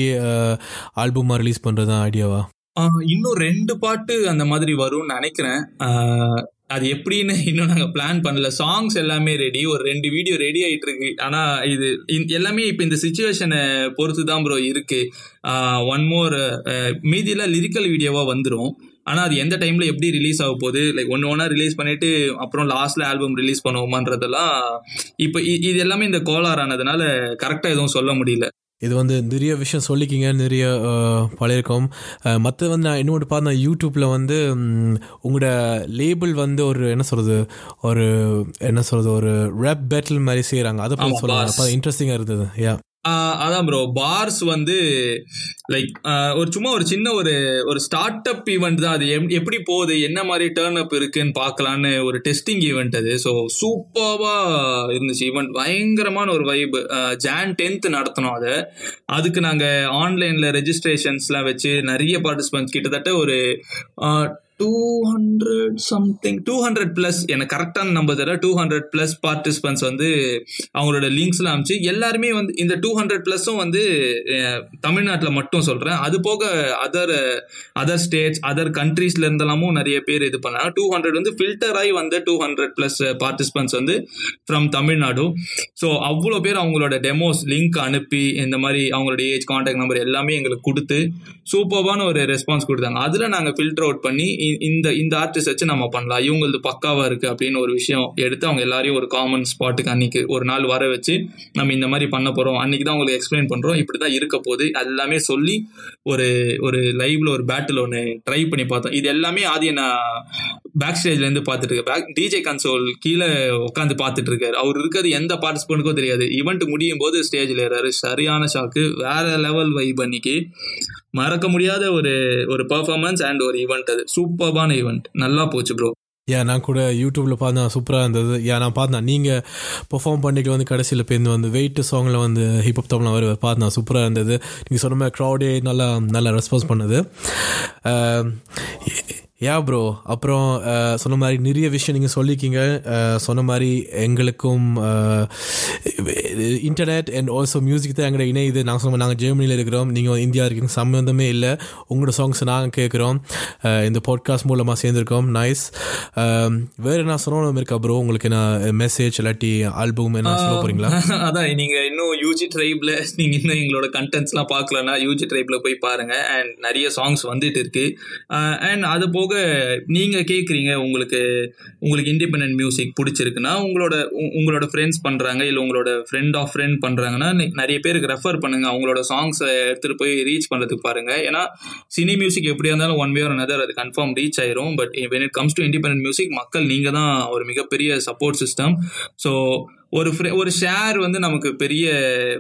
ஆல்பமாக ரிலீஸ் பண்ணுறது தான் ஐடியாவா இன்னும் ரெண்டு பாட்டு அந்த மாதிரி வரும்னு நினைக்கிறேன். அது எப்படின்னு இன்னும் நாங்கள் பிளான் பண்ணல. சாங்ஸ் எல்லாமே ரெடி ஒரு ரெண்டு வீடியோ ரெடி ஆகிட்டு இருக்கு ஆனால் இது எல்லாமே இப்போ இந்த சுச்சுவேஷனை பொறுத்து தான் ப்ரோ இருக்கு ஒன் மோர் மீதியெல்லாம் லிரிக்கல் வீடியோவாக வந்துடும் ஆனால் அது எந்த டைமில் எப்படி ரிலீஸ் ஆக போகுது? லைக் ஒன்று ஒன்றா ரிலீஸ் பண்ணிட்டு அப்புறம் லாஸ்ட்டில் ஆல்பம் ரிலீஸ் பண்ணுவோமான்றதெல்லாம் இப்போ இது எல்லாமே இந்த கோளார் ஆனதுனால கரெக்டாக எதுவும் சொல்ல முடியல. இது வந்து நிறைய விஷயம் சொல்லிக்கிங்க நிறைய பழையிருக்கோம். மற்ற வந்து நான் இன்னொன்று பார்த்தேன் யூடியூப்பில் வந்து உங்களோட லேபிள் வந்து ஒரு என்ன சொல்கிறது ஒரு என்ன சொல்கிறது ஒரு ரேப் பேட்டில் மாதிரி செய்கிறாங்க அதை பற்றி சொல்லுவாங்க அப்போ இன்ட்ரெஸ்டிங்காக இருந்தது. யா அதான் ப்ரோ பார்ஸ் வந்து லைக் ஒரு சும்மா ஒரு சின்ன ஒரு ஒரு ஸ்டார்ட் அப் ஈவெண்ட் தான் அது. எப்படி போகுது? என்ன மாதிரி டேர்ன் அப் இருக்குன்னு பார்க்கலான்னு ஒரு டெஸ்டிங் ஈவெண்ட் அது. ஸோ சூப்பர்வா இருந்துச்சு. ஈவெண்ட் பயங்கரமான ஒரு வைப் ஜான் டென்த் நடத்தினோம் அதை. அதுக்கு நாங்கள் ஆன்லைனில் ரெஜிஸ்ட்ரேஷன்ஸ்லாம் வச்சு நிறைய பார்ட்டிசிபெண்ட்ஸ் கிட்டத்தட்ட ஒரு two hundred something two hundred plus எனக்கு கரெக்டான நம்பர் தர டூ ஹண்ட்ரட் ப்ளஸ் பார்ட்டிசிபென்ட்ஸ் வந்து அவங்களோட லிங்க்ஸ்லாம் அமிச்சு எல்லாருமே வந்து இந்த டூ ஹண்ட்ரட் ப்ளஸ்ஸும் வந்து தமிழ்நாட்டில் மட்டும் சொல்கிறேன் அது போக அதர் அதர் ஸ்டேட்ஸ் அதர் கண்ட்ரீஸ்ல இருந்தெல்லாமும் நிறைய பேர் இது பண்ணாங்க. டூ ஹண்ட்ரட் வந்து ஃபில்டர் ஆகி வந்த டூ ஹண்ட்ரட் ப்ளஸ் பார்ட்டிசிபென்ட்ஸ் வந்து ஃப்ரம் தமிழ்நாடு. ஸோ அவ்வளோ பேர் அவங்களோட டெமோஸ் லிங்க் அனுப்பி இந்த மாதிரி அவங்களோட ஏஜ் கான்டாக்ட் நம்பர் எல்லாமே எங்களுக்கு கொடுத்து சூப்பர்வான ஒரு ரெஸ்பான்ஸ் கொடுத்தாங்க. அதில் நாங்கள் ஃபில்டர் அவுட் பண்ணி இந்த இந்த ஆர்டிஸ்ட் வச்சு நம்ம பண்ணலாம். இவங்களது பக்காவா இருக்கு அப்படின்னு ஒரு விஷயம் எடுத்து அவங்க எல்லாரையும் ஒரு காமன் ஸ்பாட்டுக்கு அன்னைக்கு ஒரு நாள் வர வச்சு நம்ம இந்த மாதிரி பண்ண போறோம். அன்னைக்கு தான் உங்களுக்கு எக்ஸ்பிளைன் பண்றோம். இப்படிதான் இருக்க போது எல்லாமே சொல்லி ஒரு ஒரு லைவ்ல ஒரு பேட்டில் ஒன்று ட்ரை பண்ணி பார்த்தோம். இது எல்லாமே ஆதிய நான் பேக் ஸ்டேஜ்ல இருந்து பார்த்துட்டு இருக்கேன் பேக் டிஜே கன்சோல் கீழே உட்காந்து பார்த்துட்டு இருக்காரு. அவர் இருக்கிறது எந்த பார்ட்டிசிபென்ட்டுக்கும் தெரியாது. ஈவெண்ட் முடியும் போது ஸ்டேஜ்ல ஏறாரு. சரியான ஷாக்கு வேற லெவல் வைப் அன்னைக்கு. மறக்க முடியாத ஒரு ஒரு பர்ஃபார்மன்ஸ் அண்ட் ஒரு ஈவெண்ட் அது. சூப்பர்பான ஈவெண்ட் நல்லா போச்சு ப்ரோ ஏன் நான் கூட யூடியூப்பில் பார்த்தேன் சூப்பராக இருந்தது. ஏன் நான் பார்த்தேன் நீங்கள் பெர்ஃபார்ம் பண்ணிட்டு வந்து கடைசியில் பேருந்து வந்து வெயிட் சாங்கில் வந்து ஹிப்ஹப் தமிழ் வர பார்த்தேன் சூப்பராக இருந்தது. நீங்கள் சொன்ன மாதிரி க்ரௌடே நல்லா நல்லா ரெஸ்பான்ஸ் பண்ணுது. யா ப்ரோ அப்புறம் சொன்ன மாதிரி நிறைய விஷயம் நீங்கள் சொல்லிக்கிங்க சொன்ன மாதிரி எங்களுக்கும் இன்டர்நெட் அண்ட் ஆல்சோ மியூசிக் தான் எங்களோட இணையுது. நாங்கள் சொன்ன நாங்கள் ஜெர்மனியில் இருக்கிறோம். நீங்கள் இந்தியா இருக்கீங்க. சம்மந்தமே இல்லை. உங்களோட சாங்ஸ் நாங்கள் கேட்குறோம். இந்த பாட்காஸ்ட் மூலமாக சேர்ந்துருக்கோம். நைஸ் வேறு என்ன சொல்லணும் இருக்கா ப்ரோ உங்களுக்கு என்ன மெசேஜ் இல்லாட்டி ஆல்பம் என்ன சொல்ல போகிறீங்களா அதான் நீங்கள் இன்னும் யூஜி ட்ரைபில் நீங்கள் இன்னும் எங்களோட கண்டென்ட்ஸ்லாம் பார்க்கலன்னா யூஜி ட்ரைபில் போய் பாருங்கள் அண்ட் நிறைய சாங்ஸ் வந்துட்டு இருக்கு. அண்ட் அது போக நீங்கள் கேட்குறீங்க உங்களுக்கு உங்களுக்கு இண்டிபெண்ட் மியூசிக் பிடிச்சிருக்குன்னா உங்களோட உங்களோட ஃப்ரெண்ட்ஸ் பண்ணுறாங்க இல்லை உங்களோட ஃப்ரெண்ட் ஆஃப் ஃப்ரெண்ட் பண்ணுறாங்கன்னா நிறைய பேருக்கு ரெஃபர் பண்ணுங்கள் அவங்களோட சாங்ஸை எடுத்துகிட்டு போய் ரீச் பண்ணுறதுக்கு பாருங்கள் ஏன்னா சினி மியூசிக் எப்படியா இருந்தாலும் ஒன் வே ஆர் அனதர் அது கன்ஃபார்ம் ரீச் ஆயிரும் but when it comes to independent music மக்கள் நீங்கள் தான் ஒரு மிகப்பெரிய சப்போர்ட் சிஸ்டம் ஸோ ஒரு ஒரு ஷேர் வந்து நமக்கு பெரிய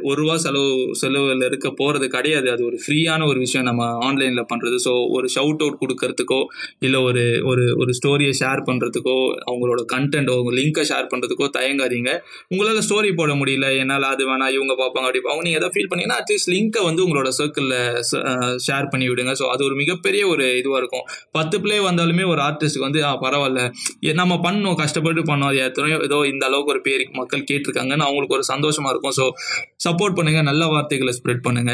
ஒரு ரூபா செலவு செலவில் இருக்க போகிறது கிடையாது. அது ஒரு ஃப்ரீயான ஒரு விஷயம் நம்ம ஆன்லைனில் பண்ணுறது ஸோ ஒரு ஷவுட் அவுட் கொடுக்கறதுக்கோ இல்லை ஒரு ஒரு ஒரு ஸ்டோரியை ஷேர் பண்ணுறதுக்கோ அவங்களோட கண்டென்ட் அவங்க லிங்கை ஷேர் பண்ணுறதுக்கோ தயங்காதீங்க. உங்களால் ஸ்டோரி போட முடியல என்னால் அது வேணால் இவங்க பார்ப்பாங்க அப்படி அவங்க நீங்கள் எதாவது ஃபீல் பண்ணீங்கன்னா அட்லீஸ்ட் லிங்கை வந்து உங்களோட சர்க்கிளில் ஷேர் பண்ணி விடுங்க. ஸோ அது ஒரு மிகப்பெரிய ஒரு இதுவாக இருக்கும். பத்து பிளே வந்தாலுமே ஒரு ஆர்டிஸ்ட்டுக்கு வந்து பரவாயில்ல. நம்ம பண்ணோம் கஷ்டப்பட்டு பண்ணோம். அது எத்தனையோ ஏதோ இந்த அளவுக்கு ஒரு பேருக்கு மக்கள் கேட்டிருக்காங்கன்னு அவங்களுக்கு ஒரு சந்தோஷமா இருக்கும். ஸோ சப்போர்ட் பண்ணுங்க நல்ல வார்த்தைகளை ஸ்ப்ரெட் பண்ணுங்க.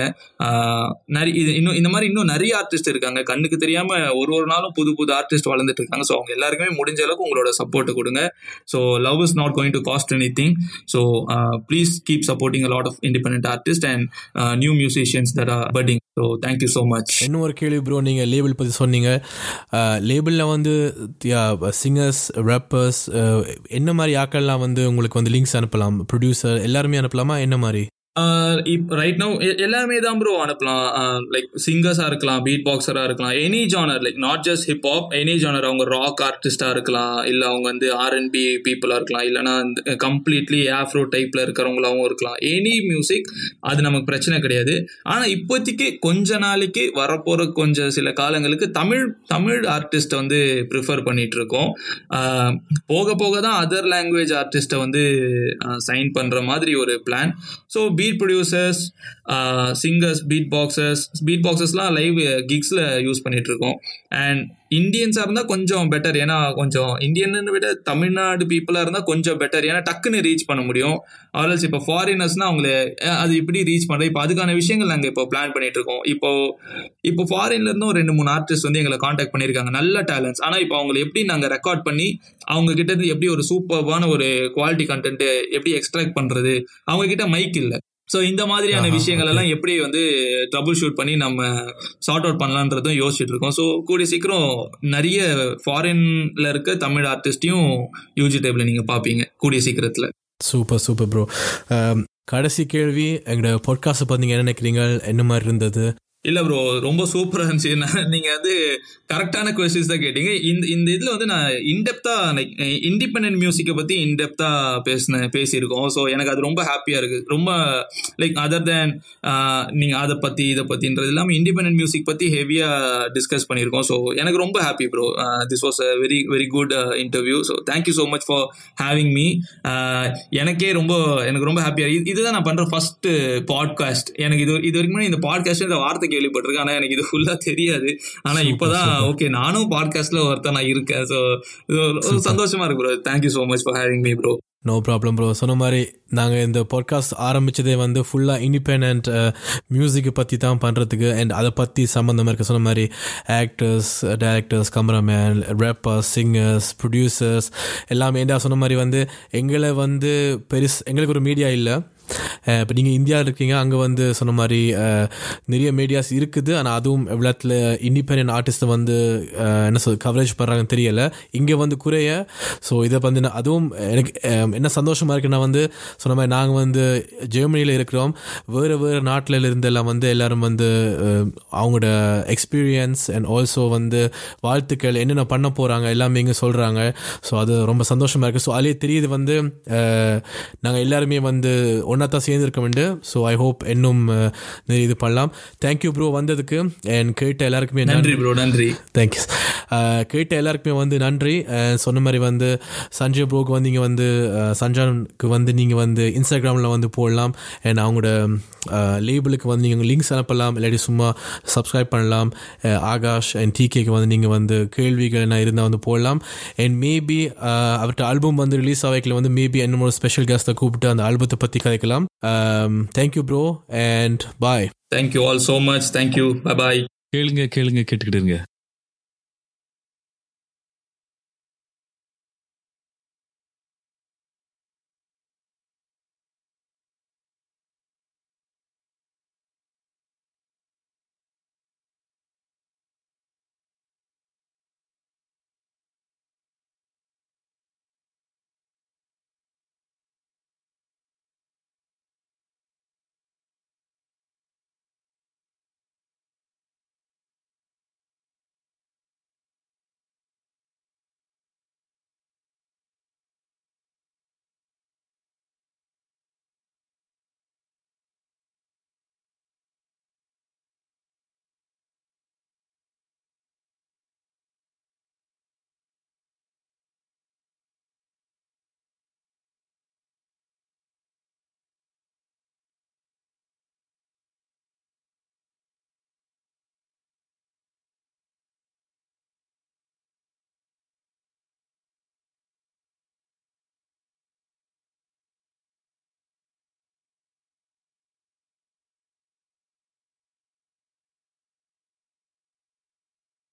நிறைய இது இன்னும் இந்த மாதிரி இன்னும் நிறைய ஆர்டிஸ்ட் இருக்காங்க. கண்ணுக்கு தெரியாம ஒரு ஒரு நாளும் புது புது ஆர்டிஸ்ட் வளர்ந்துட்டு இருக்காங்க. ஸோ அவங்க எல்லாருக்குமே முடிஞ்ச அளவுக்கு உங்களோட சப்போர்ட் கொடுங்க. So love is not going to cost anything so please keep supporting lot of independent artist and new musicians that are budding so thank you so much இன்னும் ஒரு கேள்வி ப்ரோ நீங்கள் லேபிள் பற்றி சொன்னீங்க. லேபிளில் வந்து சிங்கர்ஸ் ரேப்பர்ஸ் என்ன மாதிரி ஆக்கள்லாம் வந்து உங்களுக்கு வந்து லிங்க்ஸ் அனுப்பலாம்? ப்ரொடியூசர் எல்லாருமே அனுப்பலாமா? என்ன மாதிரி? ரைட் நவ் எல்லாமே தான் ப்ரோ அனுப்பலாம். லைக் சிங்கர்ஸாக இருக்கலாம் பீட் பாக்ஸராக இருக்கலாம் any genre like not just hip hop any genre அவங்க ராக் ஆர்டிஸ்டாக இருக்கலாம் இல்லை அவங்க வந்து ஆர்என்பி பீப்புளாக இருக்கலாம் இல்லைனா கம்ப்ளீட்லி ஆஃப்ரோ டைப்பில் இருக்கிறவங்களாவும் இருக்கலாம். எனி மியூசிக் அது நமக்கு பிரச்சனை கிடையாது. ஆனால் இப்போதைக்கு கொஞ்ச நாளைக்கு வரப்போகிற கொஞ்சம் சில காலங்களுக்கு தமிழ் தமிழ் ஆர்டிஸ்ட்டை வந்து ப்ரிஃபர் பண்ணிட்டு இருக்கோம் போக போக தான் அதர் லாங்குவேஜ் ஆர்டிஸ்ட்டை வந்து சைன் பண்ணுற மாதிரி ஒரு plan so B beat producers singers beatboxers beat பாக்ஸர்ஸ்லாம் live கிக்ஸில் யூஸ் பண்ணிட்டு இருக்கோம் அண்ட் இந்தியன்ஸாக இருந்தால் கொஞ்சம் பெட்டர் ஏன்னா கொஞ்சம் இந்தியன்னு விட தமிழ்நாடு பீப்புளாக இருந்தால் கொஞ்சம் பெட்டர் ஏன்னா டக்குன்னு ரீச் பண்ண முடியும். ஆர்எல்ஸ் இப்போ ஃபாரினர்ஸ்னால் அவங்கள அது இப்படி ரீச் பண்ணுறது இப்போ அதுக்கான விஷயங்கள் நாங்கள் இப்போ பிளான் பண்ணிட்டு இருக்கோம் இப்போ இப்போ ஃபாரின்லேருந்தும் ரெண்டு மூணு ஆர்டிஸ்ட் வந்து எங்களை காண்டாக்ட் பண்ணியிருக்காங்க. நல்ல டேலண்ட்ஸ் ஆனால் இப்போ அவங்களை எப்படி நாங்கள் ரெக்கார்ட் பண்ணி அவங்க கிட்ட இருந்து எப்படி ஒரு சூப்பர்வான ஒரு குவாலிட்டி கண்டென்ட் எப்படி எக்ஸ்ட்ராக்ட் பண்ணுறது அவங்க கிட்ட மைக் இல்லை. ஸோ இந்த மாதிரியான விஷயங்கள் எல்லாம் எப்படி வந்து ட்ரபுள் ஷூட் பண்ணி நம்ம சார்ட் அவுட் பண்ணலான்றதும் யோசிச்சுட்டு இருக்கோம். ஸோ கூடிய சீக்கிரம் நிறைய ஃபாரின்ல இருக்க தமிழ் ஆர்டிஸ்டையும் யூஜி டேபிள் நீங்க பார்ப்பீங்க கூடிய சீக்கிரத்தில். சூப்பர் சூப்பர் ப்ரோ கடைசி கேள்வி எங்களோட பாட்காஸ்ட் பார்த்தீங்க என்ன நினைக்கிறீங்க? என்ன மாதிரி இருந்தது? இல்லை ப்ரோ ரொம்ப சூப்பராக இருந்துச்சு. நீங்கள் வந்து கரெக்டான கொஸ்டின்ஸ் தான் கேட்டீங்க. இந்த இந்த இதில் வந்து நான் இன்டெப்த்தாக லைக் இண்டிபெண்ட் மியூசிக்கை பற்றி இன்டெப்த்தாக பேசினேன் பேசியிருக்கோம். ஸோ எனக்கு அது ரொம்ப ஹாப்பியாக இருக்குது ரொம்ப லைக் அதர் தேன் நீங்கள் அதை பற்றி இதை பற்றின்றது இல்லாமல் இண்டிபெண்ட் மியூசிக் பற்றி ஹெவியாக டிஸ்கஸ் பண்ணியிருக்கோம். ஸோ எனக்கு ரொம்ப happy bro this was a very very good interview so thank you so much for having me எனக்கே ரொம்ப எனக்கு ரொம்ப ஹாப்பியாக இதுதான் நான் பண்ணுற ஃபஸ்ட்டு பாட்காஸ்ட் எனக்கு இது இது வரைக்கும் இந்த பாட்காஸ்ட் இந்த வார்த்தை கேள்விப்பட்டிருக்கேன். ஆனால் எனக்கு இது ஃபுல்லாக தெரியாது. ஆனால் இப்போதான் ஓகே நானும் பாட்காஸ்ட்ல ஒருத்தர் நான் இருக்கேன். ஸோ சந்தோஷமா இருக்கு bro thank you so much for having me bro no problem bro சொன்ன மாதிரி நாங்கள் இந்த பாட்காஸ்ட் ஆரம்பித்ததே வந்து ஃபுல்லாக இண்டிபெண்ட் மியூசிக்கை பற்றி தான் பண்ணுறதுக்கு அண்ட் அதை பற்றி சம்மந்தமாக இருக்க சொன்ன மாதிரி actors directors cameraman rappers singers producers எல்லாமே. என்ன சொன்ன மாதிரி வந்து எங்களை வந்து பெருஸ் எங்களுக்கு ஒரு மீடியா இல்லை. இப்போ நீங்கள் இந்தியாவில் இருக்கீங்க அங்கே வந்து சொன்ன மாதிரி நிறைய மீடியாஸ் இருக்குது. ஆனால் அதுவும் எவ்வளோத்தில் இண்டிபெண்ட் ஆர்டிஸ்ட்டை வந்து என்ன சொல் கவரேஜ் பண்ணுறாங்கன்னு தெரியலை. இங்கே வந்து குறைய. ஸோ இதை வந்து அதுவும் எனக்கு என்ன சந்தோஷமாக இருக்குன்னா வந்து சொன்ன மாதிரி நாங்கள் வந்து ஜெர்மனியில் இருக்கிறோம். வேறு வேறு நாட்டில் இருந்தெல்லாம் வந்து எல்லோரும் வந்து அவங்களோட எக்ஸ்பீரியன்ஸ் அண்ட் ஆல்சோ வந்து வாழ்த்துக்கள் என்னென்ன பண்ண போகிறாங்க எல்லாமே இங்கே சொல்கிறாங்க ஸோ அது ரொம்ப சந்தோஷமாக இருக்குது ஸோ அதிலே தெரியுது வந்து நாங்கள் எல்லாருமே வந்து ஒன்றா தான் சேர்ந்துருக்க வேண்டும். ஸோ ஐ ஹோப் இன்னும் நிறைய இது பண்ணலாம். தேங்க்யூ ப்ரோ வந்ததுக்கு. அண்ட் கேட்ட எல்லாருக்குமே நன்றி. ப்ரோ நன்றி. தேங்க்யூ கேட்ட எல்லாருக்குமே வந்து நன்றி. சொன்ன மாதிரி வந்து சஞ்சய் ப்ரோக்கு வந்து நீங்கள் வந்து சஞ்சானுக்கு வந்து நீங்கள் வந்து இன்ஸ்டாகிராமில் வந்து போடலாம். அண்ட் அவங்களோட லேபிளுக்கு வந்து நீங்கள் லிங்க்ஸ் அனுப்பலாம். இல்லாட்டி சும்மா சப்ஸ்கிரைப் பண்ணலாம். ஆகாஷ் அண்ட் டிகேக்கு வந்து நீங்கள் வந்து கேள்விகள் என்ன இருந்தால் வந்து போடலாம். அண்ட் மேபி அவர்கிட்ட ஆல்பம் வந்து ரிலீஸ் ஆகிக்கல வந்து மேபி என்னமோ ஸ்பெஷல் கெஸ்ட்டை கூப்பிட்டு அந்த ஆல்பத்தை பற்றி கதைக்கலாம். Thank you bro and bye thank you all so much thank you bye கேளுங்க கேளுங்க கேட்டுக்கிட்டு இருங்க.